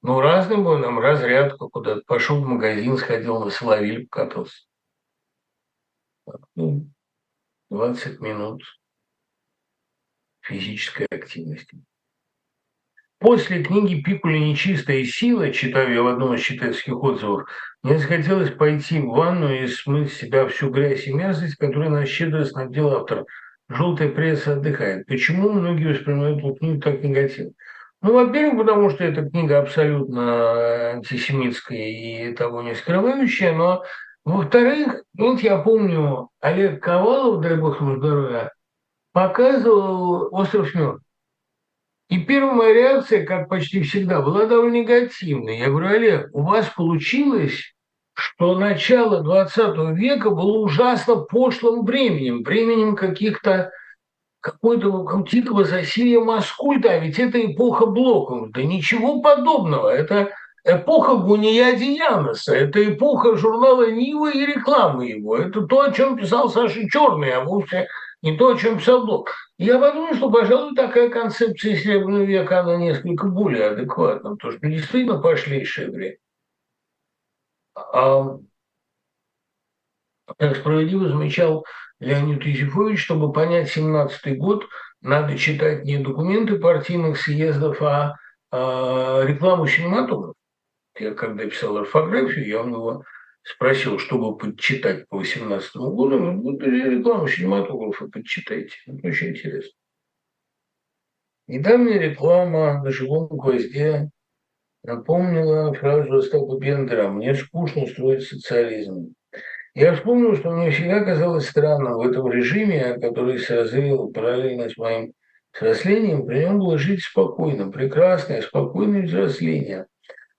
ну, разным был нам разрядка куда-то. Пошел в магазин, сходил на Соловиль, покатался. Ну, 20 минут физической активности. После книги Пикули «Нечистая сила», читаю я в одном из читательских отзывов, мне захотелось пойти в ванну и смыть с себя всю грязь и мерзость, которую нас щедро снабдил автор. «Желтая пресса отдыхает». Почему многие воспринимают эту книгу так негативно? Ну, во-первых, потому что эта книга абсолютно антисемитская и того не скрывающая, но, во-вторых, вот я помню, Олег Ковалов, дай бог ему здоровья, показывал «Остров мертвых». И первая моя реакция, как почти всегда, была довольно негативной. Я говорю, Олег, у вас получилось, что начало 20 века было ужасно пошлым временем, временем каких-то какой-то дикого засилия маскульта, а ведь это эпоха блоков. Да ничего подобного. Это эпоха Гуния Яноса, это эпоха журнала Нива и рекламы его. Это то, о чем писал Саша Черный, а вовсе не то, о чем писал Блок. Я подумал, что, пожалуй, такая концепция Серебряного века, она несколько более адекватна, потому что действительно пошлейшее время. А, как справедливо замечал Леонид Юзефович, чтобы понять 17-й год, надо читать не документы партийных съездов, а, а рекламу синематографа. Я когда писал орфографию, я у него спросил, чтобы подчитать по 18 году, ну, вот рекламу синематографа подчитайте. Это очень интересно. Недавняя реклама на живом гвозде напомнила фразу Остапа Бендера «Мне скучно строить социализм». Я вспомнил, что мне всегда казалось странным в этом режиме, который созрел параллельно с моим взрослением, при нем было жить спокойно, прекрасное, спокойное взросление.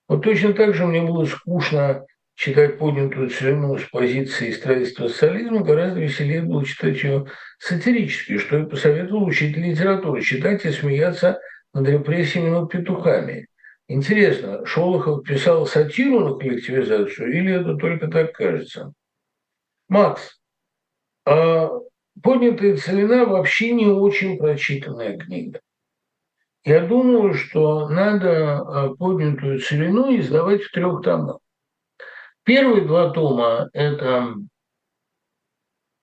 Вот точно так же мне было скучно читать поднятую целину с позиции строительства социализма, гораздо веселее было читать ее сатирически, что я посоветовал учитель литературы, читать и смеяться над репрессиями над петухами. Интересно, Шолохов писал сатиру на коллективизацию или это только так кажется? Макс, а поднятая целина вообще не очень прочитанная книга. Я думаю, что надо а, поднятую целину издавать в трех томах. Первые два тома – это,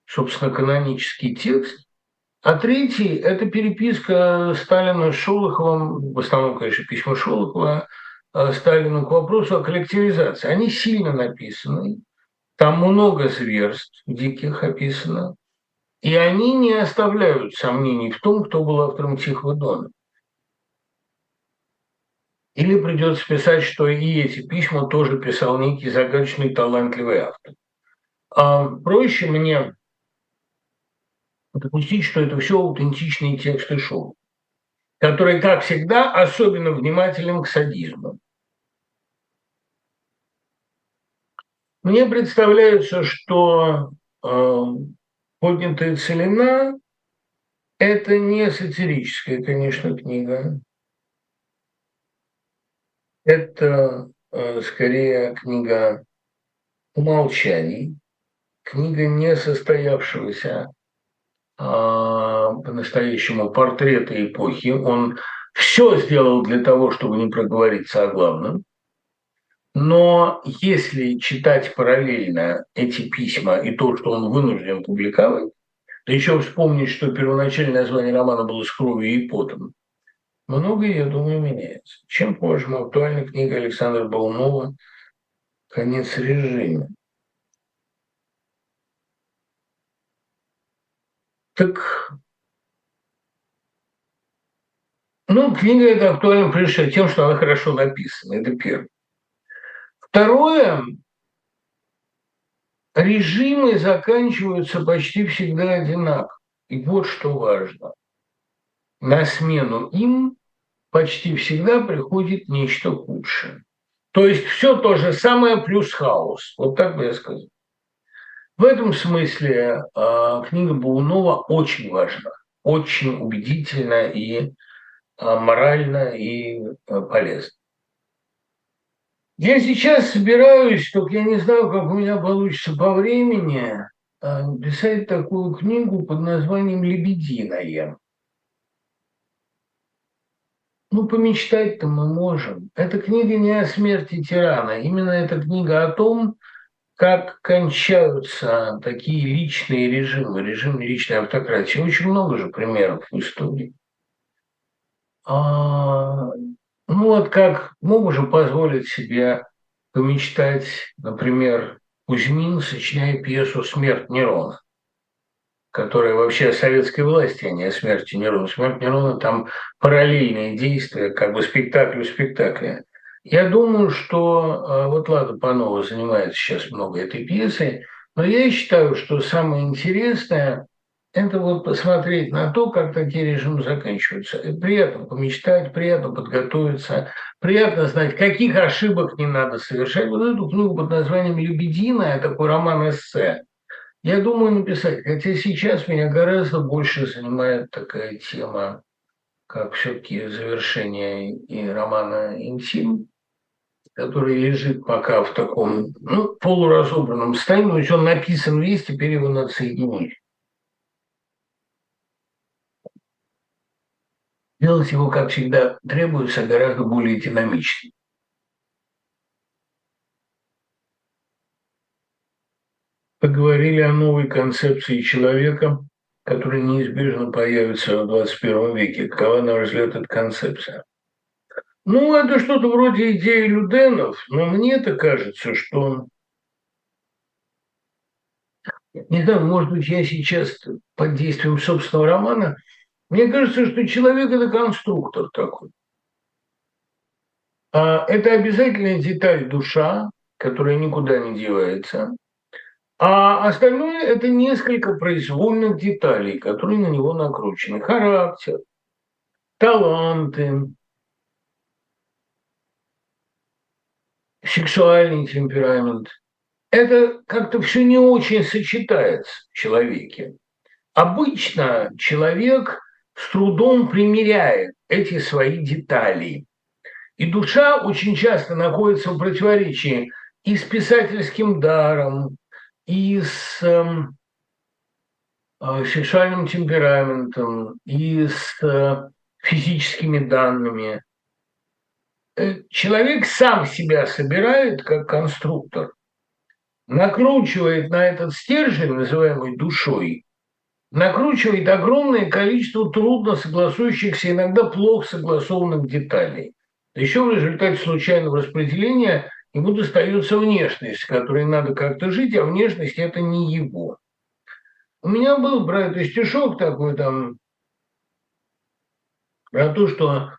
собственно, канонический текст, а третий – это переписка Сталина с Шолоховым, в основном, конечно, письма Шолохова э, Сталину к вопросу о коллективизации. Они сильно написаны, там много зверств диких описано, и они не оставляют сомнений в том, кто был автором Тихого Дона. Или придется писать, что и эти письма тоже писал некий загадочный талантливый автор. А проще мне допустить, что это все аутентичные тексты шоу, которые, как всегда, особенно внимателен к садизму. Мне представляется, что э, поднятая целина – это не сатирическая, конечно, книга, это э, скорее книга умолчаний, книга несостоявшегося а, по-настоящему портрета эпохи. Он все сделал для того, чтобы не проговориться о главном. Но если читать параллельно эти письма и то, что он вынужден публиковать, да еще вспомнить, что первоначальное название романа было «С кровью и потом», Многое, я думаю, меняется. Чем, по-вашему, актуальна книга Александра Балунова «Конец режима»? Так, ну, книга эта актуальна прежде всего тем, что она хорошо написана. Это первое. Второе, режимы заканчиваются почти всегда одинаково. И вот что важно. На смену им почти всегда приходит нечто худшее. То есть все то же самое плюс хаос. Вот так бы я сказал. В этом смысле э, книга Баунова очень важна, очень убедительна и э, морально и э, полезна. Я сейчас собираюсь, только я не знаю, как у меня получится по времени, писать такую книгу под названием «Лебединая». Ну, помечтать-то мы можем. Эта книга не о смерти тирана. Именно эта книга о том, как кончаются такие личные режимы, режимы личной автократии. Очень много же примеров в истории. А Ну вот как мог же позволить себе помечтать, например, Кузьмин, сочиняя пьесу «Смерть Нерона», которая вообще о советской власти, а не о смерти Нерона. Смерть Нерона там параллельные действия, как бы спектакль у спектакля. Я думаю, что а, вот Лада Панова занимается сейчас много этой пьесой, но я считаю, что самое интересное – это вот посмотреть на то, как такие режимы заканчиваются. И приятно помечтать, приятно подготовиться, приятно знать, каких ошибок не надо совершать. Вот эту книгу под названием «Лебединая», такой роман-эссе, я думаю написать, хотя сейчас меня гораздо больше занимает такая тема, как все-таки завершение и романа «Интим», который лежит пока в таком ну, полуразобранном состоянии, то есть он написан весь, теперь его надо соединить. Делать его, как всегда, требуется гораздо более динамично. Поговорили о новой концепции человека, которая неизбежно появится в 21 веке. Какова, на ваш взгляд, эта концепция? Ну, это что-то вроде идеи Люденов, но мне-то кажется, что... Не знаю, может быть, я сейчас под действием собственного романа. Мне кажется, что человек – это конструктор такой. А это обязательная деталь душа, которая никуда не девается. А остальное – это несколько произвольных деталей, которые на него накручены. Характер, таланты, сексуальный темперамент, это как-то все не очень сочетается в человеке. Обычно человек с трудом примеряет эти свои детали. И душа очень часто находится в противоречии и с писательским даром, и с э, темпераментом, и с э, физическими данными. Э, человек сам себя собирает как конструктор, накручивает на этот стержень, называемый душой, накручивает огромное количество трудно согласующихся, иногда плохо согласованных деталей. Еще в результате случайного распределения ему достается внешность, которой надо как-то жить, а внешность – это не его. У меня был про это стишок такой там, про то, что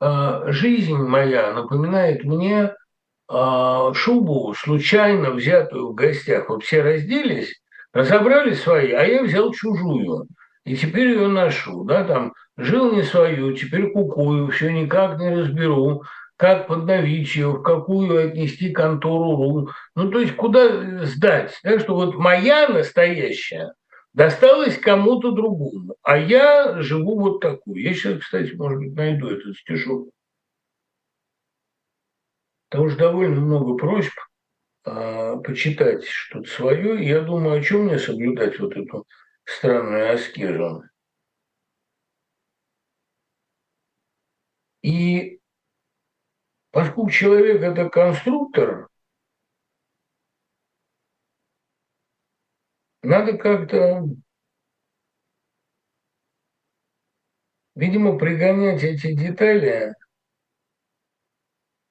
а, жизнь моя напоминает мне а, шубу, случайно взятую в гостях. Вот все разделись, разобрали свои, а я взял чужую. И теперь ее ношу, да, там, жил не свою, теперь кукую, все никак не разберу, как подновить ее, в какую отнести контору РУ. Ну, то есть, куда сдать. Так что вот моя настоящая досталось кому-то другому, а я живу вот такую. Я сейчас, кстати, может быть, найду этот стишок. Потому что довольно много просьб а, почитать что-то свое. Я думаю, о чем мне соблюдать вот эту странную аскезу. И поскольку человек – это конструктор, Надо как-то, видимо, пригонять эти детали,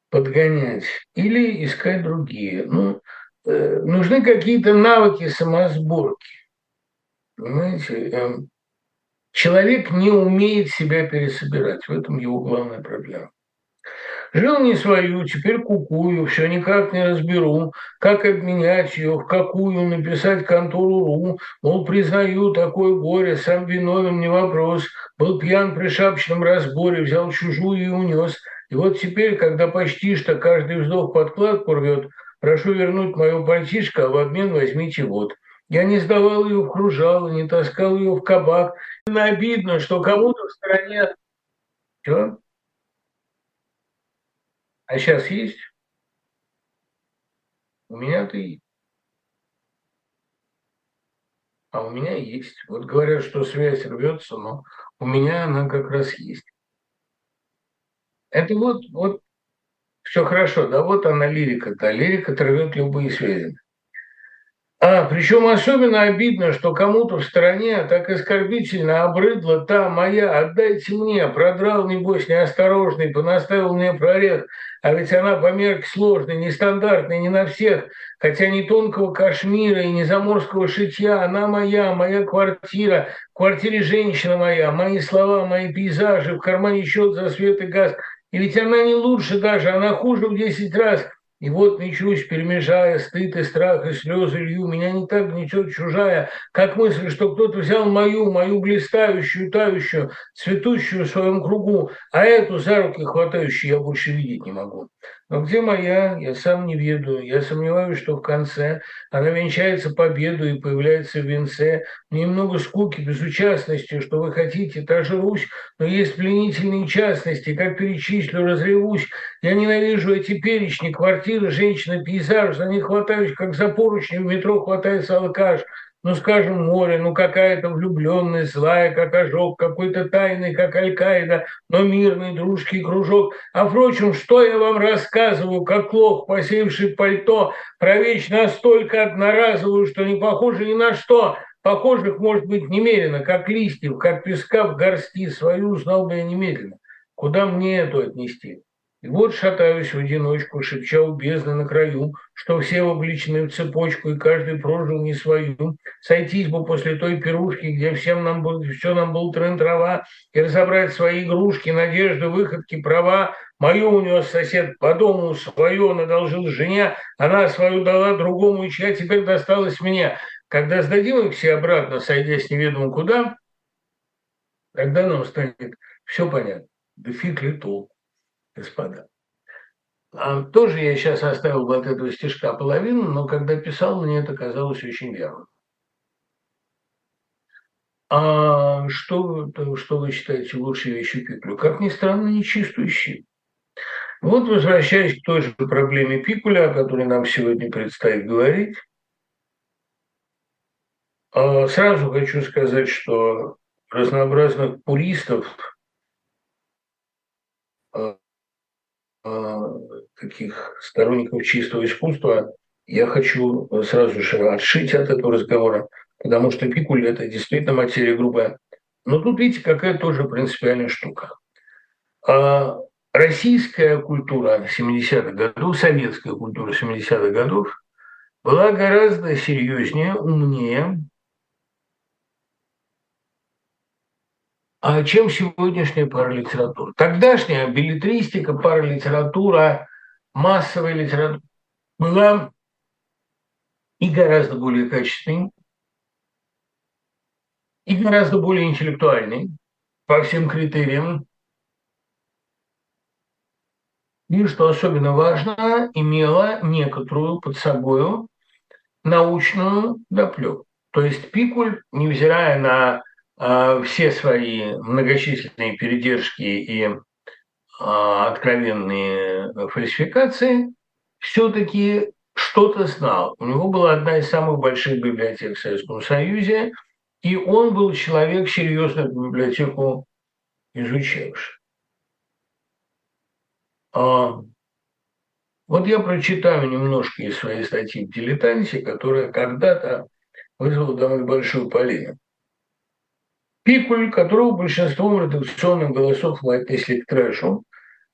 подгонять или искать другие. Ну, э, нужны какие-то навыки самосборки. Понимаете? Э, человек не умеет себя пересобирать. В этом его главная проблема. Жил не свою, теперь кукую, все никак не разберу, как обменять ее, в какую написать контору РУ, мол, признаю такое горе, сам виновен, не вопрос, был пьян при шапочном разборе, взял чужую и унес. И вот теперь, когда почти что каждый вздох подкладку рвет, прошу вернуть мое пальтишко, а в обмен возьмите вот. Я не сдавал ее в кружало, не таскал ее в кабак. Обидно, что кому-то в стране... Что? А сейчас есть? У меня-то есть. А у меня есть. Вот говорят, что связь рвется, но у меня она как раз есть. Это вот, вот все хорошо, да, вот она лирика-то. Лирика рвет любые связи. А, причем особенно обидно, что кому-то в стороне так оскорбительно обрыдла та моя, отдайте мне, продрал, небось, неосторожный, понаставил мне прорех, а ведь она по мерке сложной, нестандартной, не на всех, хотя не тонкого кашмира и не заморского шитья, она моя, моя квартира, в квартире женщина моя, мои слова, мои пейзажи, в кармане счет за свет и газ, и ведь она не лучше даже, она хуже в десять раз – и вот мечусь, перемежая стыд и страх, и слезы лью. Меня не так гнетет чужая, как мысль, что кто-то взял мою, мою блистающую, тающую, цветущую в своем кругу, а эту за руки хватающую я больше видеть не могу. Но где моя, я сам не ведаю. Я сомневаюсь, что в конце она венчается победу и появляется в венце. Мне много скуки, безучастности, что вы хотите, та же Русь, но есть пленительные частности. Как перечислю, разревусь. Я ненавижу эти перечни, квартиры, женщины, пейзаж. За них хватаюсь, как за поручни в метро хватается алкаш ну, скажем, море, ну, какая-то влюбленность, злая, как ожог, какой-то тайный, как Аль-Каида, но мирный дружский кружок. А, впрочем, что я вам рассказываю, как лох, посеявший пальто, про вещь настолько одноразовую, что не похоже ни на что, похожих может быть немерено, как листьев, как песка в горсти, свою узнал бы я немедленно. Куда мне эту отнести? И вот шатаюсь в одиночку, шепча у бездны на краю, что все обличены в цепочку, и каждый прожил не свою. Сойтись бы после той пирушки, где всем нам был, все нам был трен-трава, и разобрать свои игрушки, надежды, выходки, права. Мою унес сосед по дому, свое он одолжил жене, она свою дала другому, и чья теперь досталась мне. Когда сдадим их все обратно, сойдясь неведомо куда, тогда нам станет все понятно. Да фиг ли толк господа. А тоже я сейчас оставил бы от этого стишка половину, но когда писал, мне это казалось очень верным. А что, что вы считаете лучшей вещью Пикулю? Как ни странно, нечистую щит. Вот возвращаясь к той же проблеме Пикуля, о которой нам сегодня предстоит говорить, а, сразу хочу сказать, что разнообразных пуристов а, таких сторонников чистого искусства, я хочу сразу же отшить от этого разговора, потому что пикуль – это действительно материя грубая. Но тут, видите, какая тоже принципиальная штука. А российская культура 70-х годов, советская культура 70-х годов была гораздо серьезнее, умнее, а чем сегодняшняя паралитература. Тогдашняя билетристика, паралитература, массовая литература была и гораздо более качественной, и гораздо более интеллектуальной по всем критериям. И, что особенно важно, имела некоторую под собой научную доплеку. То есть Пикуль, невзирая на все свои многочисленные передержки и а, откровенные фальсификации, все-таки что-то знал. У него была одна из самых больших библиотек в Советском Союзе, и он был человек, серьезно библиотеку изучавший. А, вот я прочитаю немножко из своей статьи в «Дилетанте», которая когда-то вызвала довольно большую полемику. Пикуль, которого большинством редакционных голосов мы отнесли к трэшу,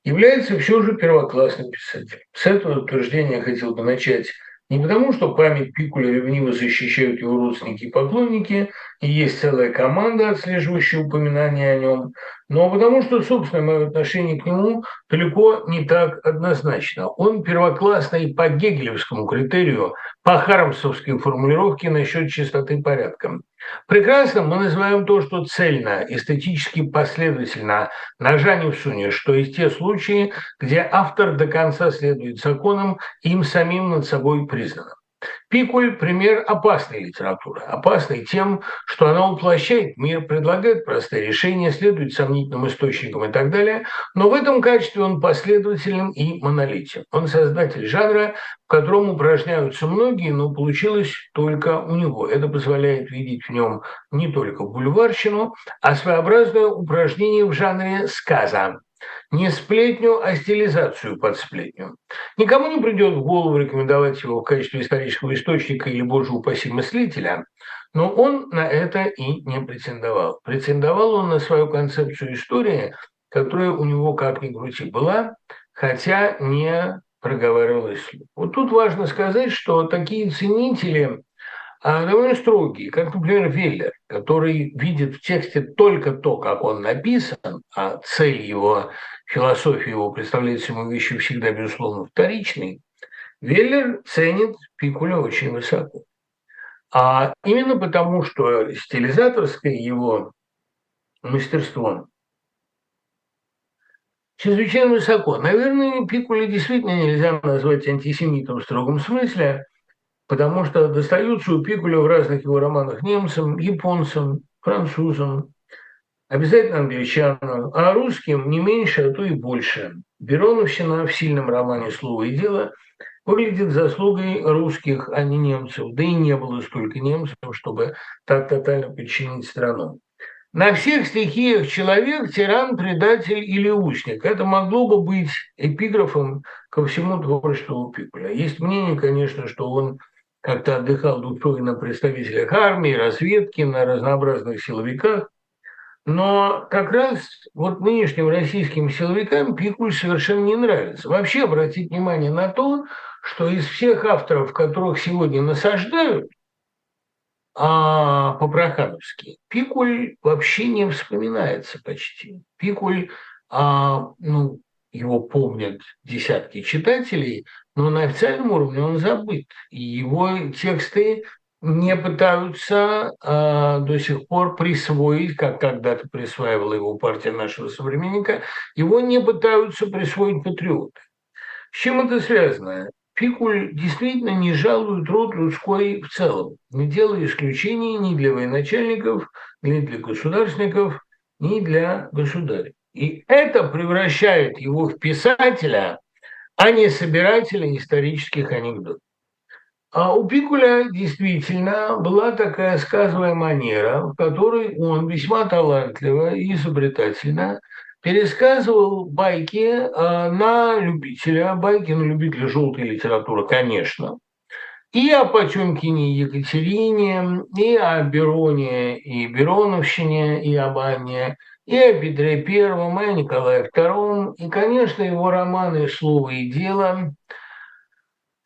является все же первоклассным писателем. С этого утверждения я хотел бы начать не потому, что память Пикуля ревниво защищают его родственники и поклонники, и есть целая команда, отслеживающая упоминания о нем, но потому что, собственно, мое отношение к нему далеко не так однозначно. Он первоклассный по гегелевскому критерию, по хармсовской формулировке насчет чистоты порядка. Прекрасно мы называем то, что цельно, эстетически последовательно, ножа не всунешь, что есть те случаи, где автор до конца следует законам, им самим над собой признанным. Пикуль – пример опасной литературы. Опасной тем, что она уплощает мир, предлагает простые решения, следует сомнительным источникам и так далее, но в этом качестве он последователен и монолитен. Он создатель жанра, в котором упражняются многие, но получилось только у него. Это позволяет видеть в нем не только бульварщину, а своеобразное упражнение в жанре сказа. Не сплетню, а стилизацию под сплетню. Никому не придет в голову рекомендовать его в качестве исторического источника или, боже упаси, мыслителя, но он на это и не претендовал. Претендовал он на свою концепцию истории, которая у него, как ни крути, была, хотя не проговаривалась. Вот тут важно сказать, что такие ценители а довольно строгие, как, например, Веллер, который видит в тексте только то, как он написан, а цель его, философия его представляется ему вещью всегда, безусловно, вторичной, Веллер ценит Пикуля очень высоко. А именно потому, что стилизаторское его мастерство чрезвычайно высоко. Наверное, Пикуля действительно нельзя назвать антисемитом в строгом смысле – потому что достаются у Пикуля в разных его романах немцам, японцам, французам, обязательно англичанам, а русским не меньше, а то и больше. Бероновщина в сильном романе «Слово и дело» выглядит заслугой русских, а не немцев. Да и не было столько немцев, чтобы так тотально подчинить страну. На всех стихиях человек – тиран, предатель или узник. Это могло бы быть эпиграфом ко всему творчеству Пикуля. Есть мнение, конечно, что он как-то отдыхал душой на представителях армии, разведки, на разнообразных силовиках. Но как раз вот нынешним российским силовикам Пикуль совершенно не нравится. Вообще обратить внимание на то, что из всех авторов, которых сегодня насаждают а, по-прохановски, Пикуль вообще не вспоминается почти. Пикуль, а, ну, его помнят десятки читателей, но на официальном уровне он забыт. Его тексты не пытаются э, до сих пор присвоить, как когда-то присваивала его партия нашего современника, его не пытаются присвоить патриоты. С чем это связано? Пикуль действительно не жалует род людской в целом, не делая исключений ни для военачальников, ни для государственников, ни для государя. И это превращает его в писателя, а не собирателя исторических анекдотов. А у Пикуля действительно была такая сказовая манера, в которой он весьма талантливо и изобретательно пересказывал байки а, на любителя, байки на любителя желтой литературы, конечно, и о Потемкине Екатерине, и о Бероне и Бероновщине, и об Анне, и о Петре Первом, и о Николае Втором, и, конечно, его романы «Слово и дело»,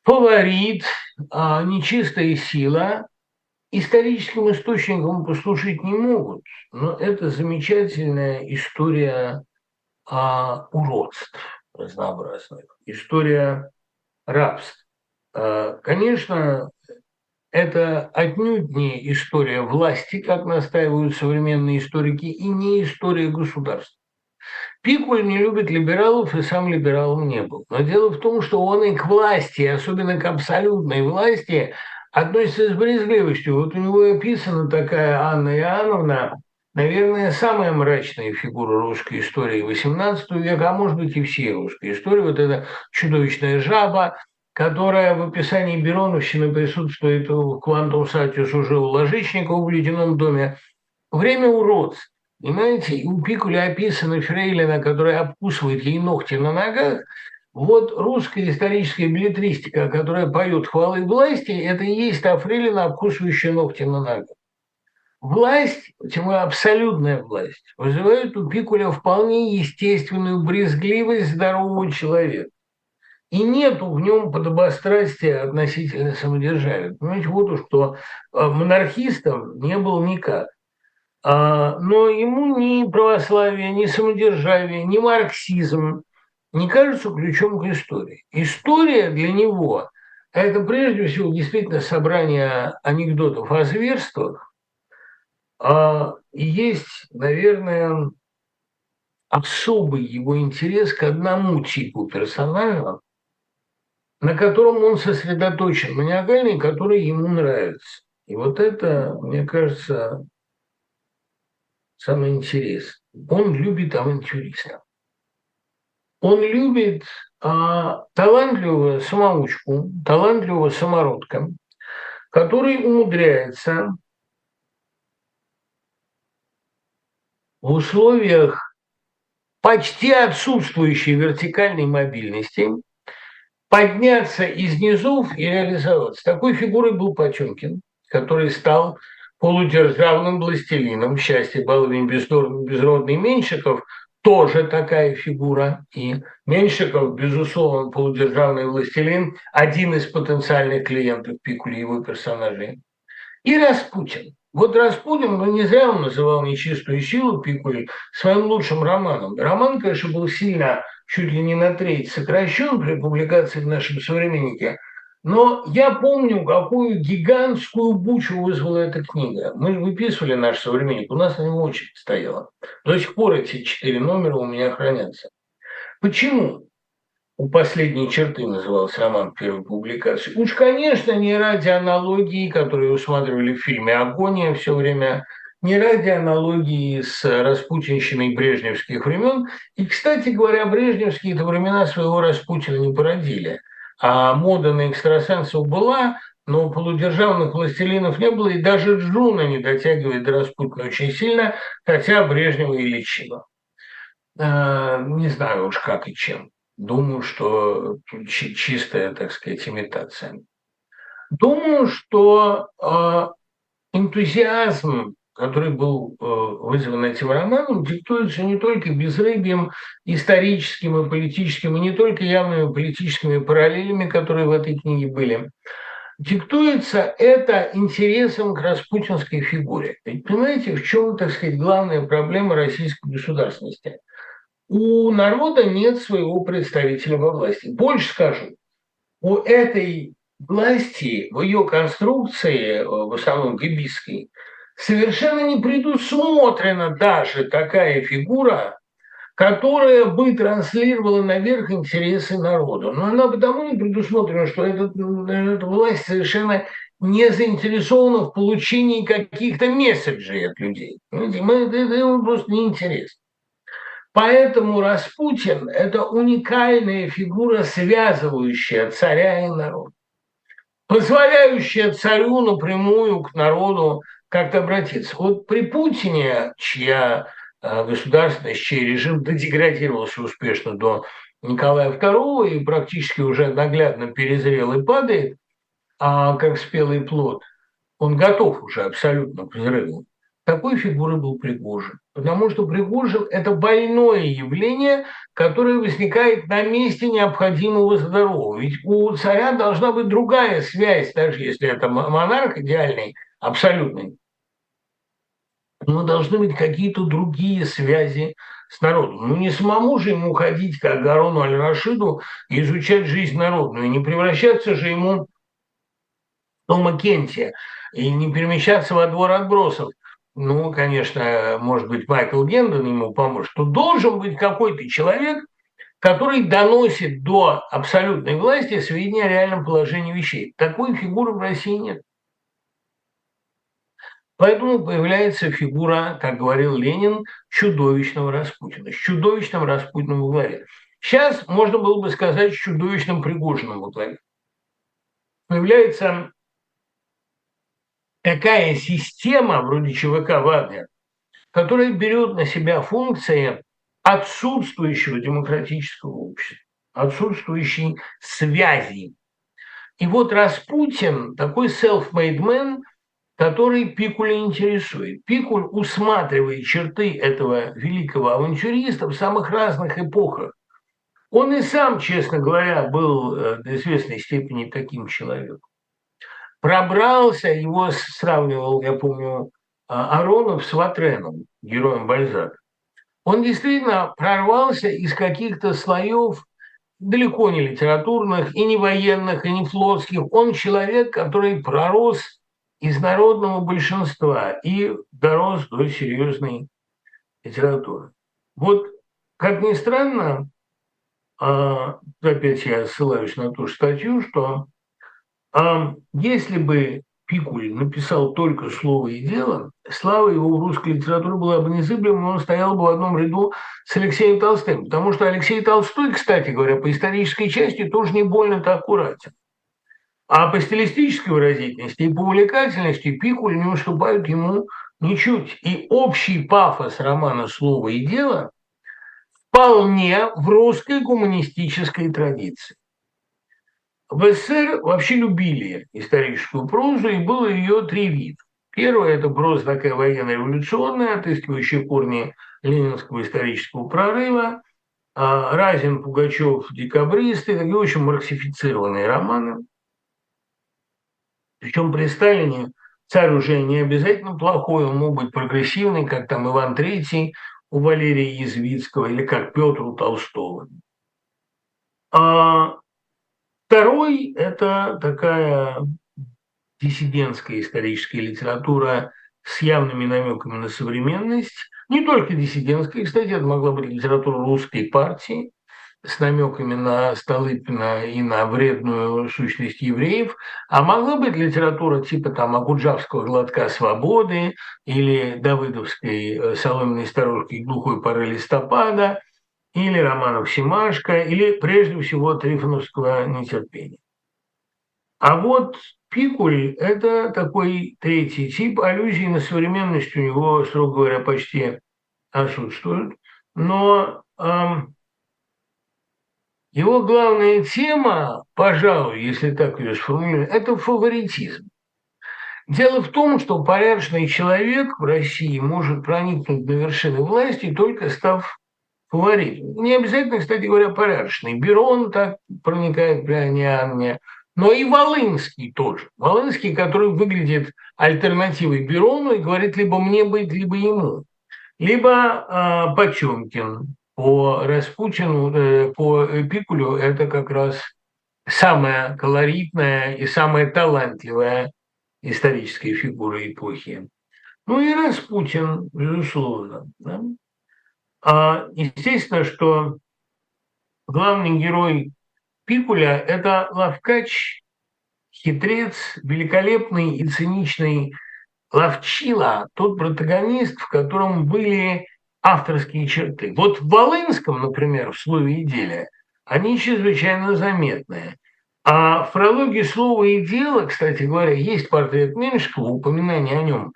«Фаворит», а, «Нечистая сила» историческим источником послужить не могут, но это замечательная история а, уродств разнообразных, история рабств. А, конечно, это отнюдь не история власти, как настаивают современные историки, и не история государства. Пикуль не любит либералов и сам либералом не был. Но дело в том, что он и к власти, особенно к абсолютной власти, относится с брезгливостью. Вот у него описана такая Анна Иоанновна, наверное, самая мрачная фигура русской истории XVIII века, а может быть и всей русской истории. Вот эта чудовищная жаба, которая в описании Бероновщины присутствует в «Квантум Сатиус» уже у Ложичникова в «Ледяном доме». Время уродств. Понимаете, у Пикуля описана фрейлина, которая обкусывает ей ногти на ногах. Вот русская историческая билетристика, которая поет хвалы власти, это и есть та фрейлина, обкусывающая ногти на ногах. Власть, тем более абсолютная власть, вызывает у Пикуля вполне естественную брезгливость здорового человека. И нету в нем подобострастия относительно самодержавия. Понимаете, вот уж кто э, монархистом не был никак. А, но ему ни православие, ни самодержавие, ни марксизм не кажутся ключом к истории. История для него – это прежде всего действительно собрание анекдотов о зверствах. А есть, наверное, особый его интерес к одному типу персонажа, на котором он сосредоточен, маниакальный, который ему нравится. И вот это, мне кажется, самое интересное. Он любит авантюристов. Он любит а, талантливого самоучку, талантливого самородка, который умудряется в условиях почти отсутствующей вертикальной мобильности, подняться из низов и реализоваться. Такой фигурой был Потемкин, который стал полудержавным властелином. Счастье, баловень, безродный Меньшиков – тоже такая фигура. И Меньшиков, безусловно, полудержавный властелин, один из потенциальных клиентов Пикули, его персонажей. И Распутин. Вот Распутин, ну не зря он называл «Нечистую силу» Пикули своим лучшим романом. Роман, конечно, был сильно, чуть ли не на треть сокращен при публикации в нашем «Современнике», но я помню, какую гигантскую бучу вызвала эта книга. Мы выписывали наш современник, у нас на него очередь стояла. До сих пор эти четыре номера у меня хранятся. Почему? У последней черты назывался роман первой публикации. Уж, конечно, не ради аналогии, которые усматривали в фильме «Агония» все время, не ради аналогии с распутинщиной брежневских времен. И, кстати говоря, брежневские-то времена своего Распутина не породили – а мода на экстрасенсов была, но полудержавных властелинов не было, и даже Джуна не дотягивает до Распутина очень сильно, хотя Брежнева и лечила. А, не знаю уж как и чем. Думаю, что чистая, так сказать, имитация. Думаю, что а, энтузиазм который был э, вызван этим романом, диктуется не только безрыбьем историческим и политическим, и не только явными политическими параллелями, которые в этой книге были. Диктуется это интересом к распутинской фигуре. Ведь понимаете, в чем, так сказать, главная проблема российской государственности? У народа нет своего представителя во власти. Больше скажу, у этой власти, в ее конструкции, в основном гибисской, совершенно не предусмотрена даже такая фигура, которая бы транслировала наверх интересы народа. Но она потому не предусмотрена, что этот, эта власть совершенно не заинтересована в получении каких-то месседжей от людей. Это ему просто неинтересно. Поэтому Распутин – это уникальная фигура, связывающая царя и народ, позволяющая царю напрямую к народу как-то обратиться. Вот при Путине, чья э, государственность, чей режим деградировался успешно до Николая II и практически уже наглядно перезрел и падает, а как спелый плод, он готов уже абсолютно к взрыву. Такой фигурой был Пригожин. Потому что Пригожин – это больное явление, которое возникает на месте необходимого здорового. Ведь у царя должна быть другая связь, даже если это монарх идеальный, абсолютный, но должны быть какие-то другие связи с народом. Ну, не самому же ему ходить, как Гарону Аль-Рашиду, и изучать жизнь народную, не превращаться же ему в Тома Кенти, и не перемещаться во двор отбросов. Ну, конечно, может быть, Майкл Гендон ему поможет. Тут должен быть какой-то человек, который доносит до абсолютной власти сведения о реальном положении вещей. Такой фигуры в России нет. Поэтому появляется фигура, как говорил Ленин, чудовищного Распутина, с чудовищным Распутиным во главе. Сейчас можно было бы сказать с чудовищным Пригожиным во главе. Появляется такая система, вроде ЧВК «Вагнер», которая берет на себя функции отсутствующего демократического общества, отсутствующей связи. И вот Распутин, такой self-made man – который Пикуля интересует. Пикуль усматривает черты этого великого авантюриста в самых разных эпохах. Он и сам, честно говоря, был э, до известной степени таким человеком. Пробрался, его сравнивал, я помню, а, Аронов с Ватреном, героем Бальзака. Он действительно прорвался из каких-то слоев далеко не литературных, и не военных, и не флотских. Он человек, который пророс из народного большинства и дорос до серьезной литературы. Вот, как ни странно, а, опять я ссылаюсь на ту статью, что а, если бы Пикуль написал только слово и дело, слава его в русской литературе была бы незыблема, он стоял бы в одном ряду с Алексеем Толстым. Потому что Алексей Толстой, кстати говоря, по исторической части тоже не больно-то аккуратен. А по стилистической выразительности и по увлекательности Пикуль не уступают ему ничуть. И общий пафос романа «Слово и дело» вполне в русской гуманистической традиции. В СССР вообще любили историческую прозу, и было ее три вида. Первое – это проза такая военно-революционная, отыскивающая корни ленинского исторического прорыва. А Разин, Пугачев, декабристы – такие очень марксифицированные романы. Причем при Сталине царь уже не обязательно плохой, он мог быть прогрессивный, как там Иван III у Валерия Язвицкого или как Петр у Толстого. А второй – это такая диссидентская историческая литература с явными намеками на современность. Не только диссидентская, кстати, это могла быть литература русской партии, с намеками на Столыпина и на вредную сущность евреев, а могла быть литература типа там Акуджавского «Глотка свободы» или Давыдовской э, «Соломенной старушки глухой поры листопада», или романов Симашко, или прежде всего Трифоновского «Нетерпения». А вот Пикуль – это такой третий тип. Аллюзии на современность у него, строго говоря, почти отсутствуют. Но эм, его главная тема, пожалуй, если так ее сформулировать, это фаворитизм. Дело в том, что порядочный человек в России может проникнуть на вершины власти, только став фаворитом. Не обязательно, кстати говоря, порядочный. Берон так проникает при Анне но и Волынский тоже. Волынский, который выглядит альтернативой Берону и говорит либо мне быть, либо ему. Либо э, Почемкин, по Распутину, э, по Пикулю это как раз самая колоритная и самая талантливая историческая фигура эпохи. Ну и Распутин, безусловно. Да? А, естественно, что главный герой Пикуля – это ловкач, хитрец, великолепный и циничный ловчила, тот протагонист, в котором были авторские черты. Вот в Волынском, например, в слове «и деле» они чрезвычайно заметные. А в прологе слова и дело, кстати говоря, есть портрет Меньшикова, упоминание о нем.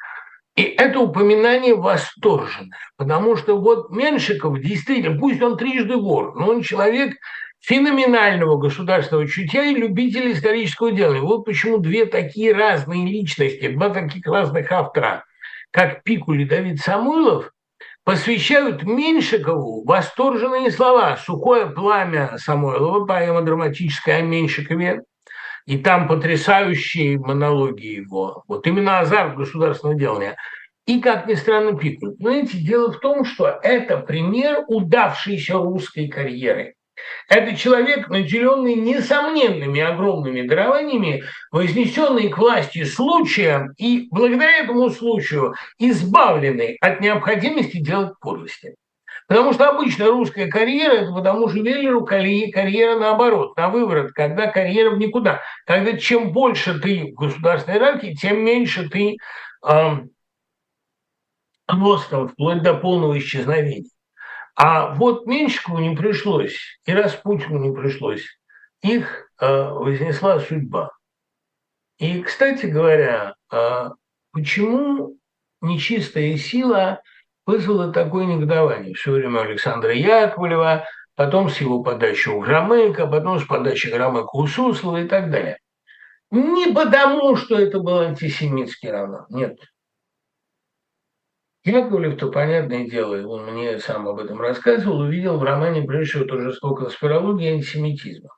И это упоминание восторженное, потому что вот Меньшиков действительно, пусть он трижды вор, но он человек феноменального государственного чутья и любитель исторического дела. И вот почему две такие разные личности, два таких разных автора, как Пикуль и Давид Самойлов, посвящают Меньшикову восторженные слова. «Сухое пламя» Самойлова, поэма драматическая о Меньшикове, и там потрясающие монологи его. Вот именно азарт государственного делания. И, как ни странно, Пикуль. Знаете, дело в том, что это пример удавшейся русской карьеры. Это человек, наделенный несомненными огромными дарованиями, вознесенный к власти случаем и благодаря этому случаю избавленный от необходимости делать подлости. Потому что обычно русская карьера – это потому что Веллеру карьера наоборот, на выворот, когда карьера в никуда. Когда чем больше ты в государственной иерархии, тем меньше ты э, ростом, вплоть до полного исчезновения. А вот Меньшикову не пришлось, и Распутину не пришлось. Их э, вознесла судьба. И, кстати говоря, э, почему нечистая сила вызвала такое негодование все время Александра Яковлева, потом с его подачи у Громыка, потом с подачи Громыка у Суслова и так далее. Не потому, что это был антисемитский роман, нет. Яковлев-то, понятное дело, он мне сам об этом рассказывал, увидел в романе, прежде всего, тоже жестокая конспирология и антисемитизма.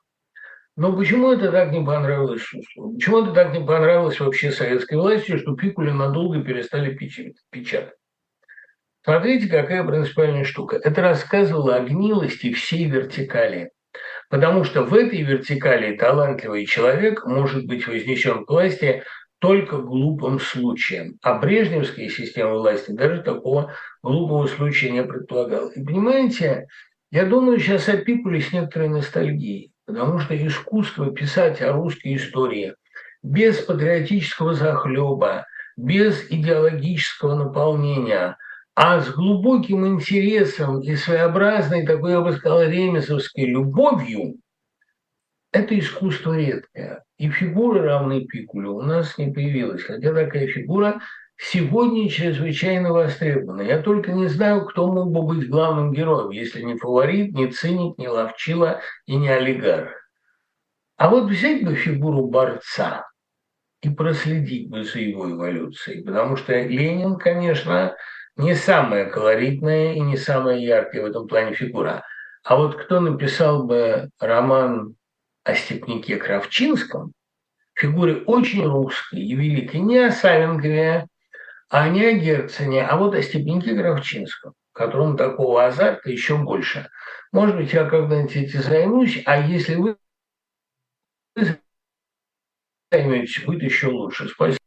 Но почему это так не понравилось Суслову? Почему это так не понравилось вообще советской власти, что Пикуля надолго перестали печатать? Смотрите, какая принципиальная штука. Это рассказывало о гнилости всей вертикали. Потому что в этой вертикали талантливый человек может быть вознесен к власти только глупым случаем. А брежневская система власти даже такого глупого случая не предполагала. И понимаете, я думаю сейчас о Пикуле с некоторой ностальгией, потому что искусство писать о русской истории без патриотического захлеба, без идеологического наполнения, а с глубоким интересом и своеобразной такой, я бы сказал, ремесовской любовью, это искусство редкое. И фигуры, равной Пикулю, у нас не появилась. Хотя такая фигура сегодня чрезвычайно востребованы. Я только не знаю, кто мог бы быть главным героем, если не фаворит, не циник, не ловчила и не олигарх. А вот взять бы фигуру борца и проследить бы за его эволюцией, потому что Ленин, конечно, не самая колоритная и не самая яркая в этом плане фигура. А вот кто написал бы роман о степнике Кравчинском, фигуре очень русской и великой, не о Савенкове, а не о Герцене, а вот о степнике Кравчинском, которому такого азарта еще больше. Может быть, я когда-нибудь этим займусь, а если вы займетесь, будет еще лучше. Спасибо.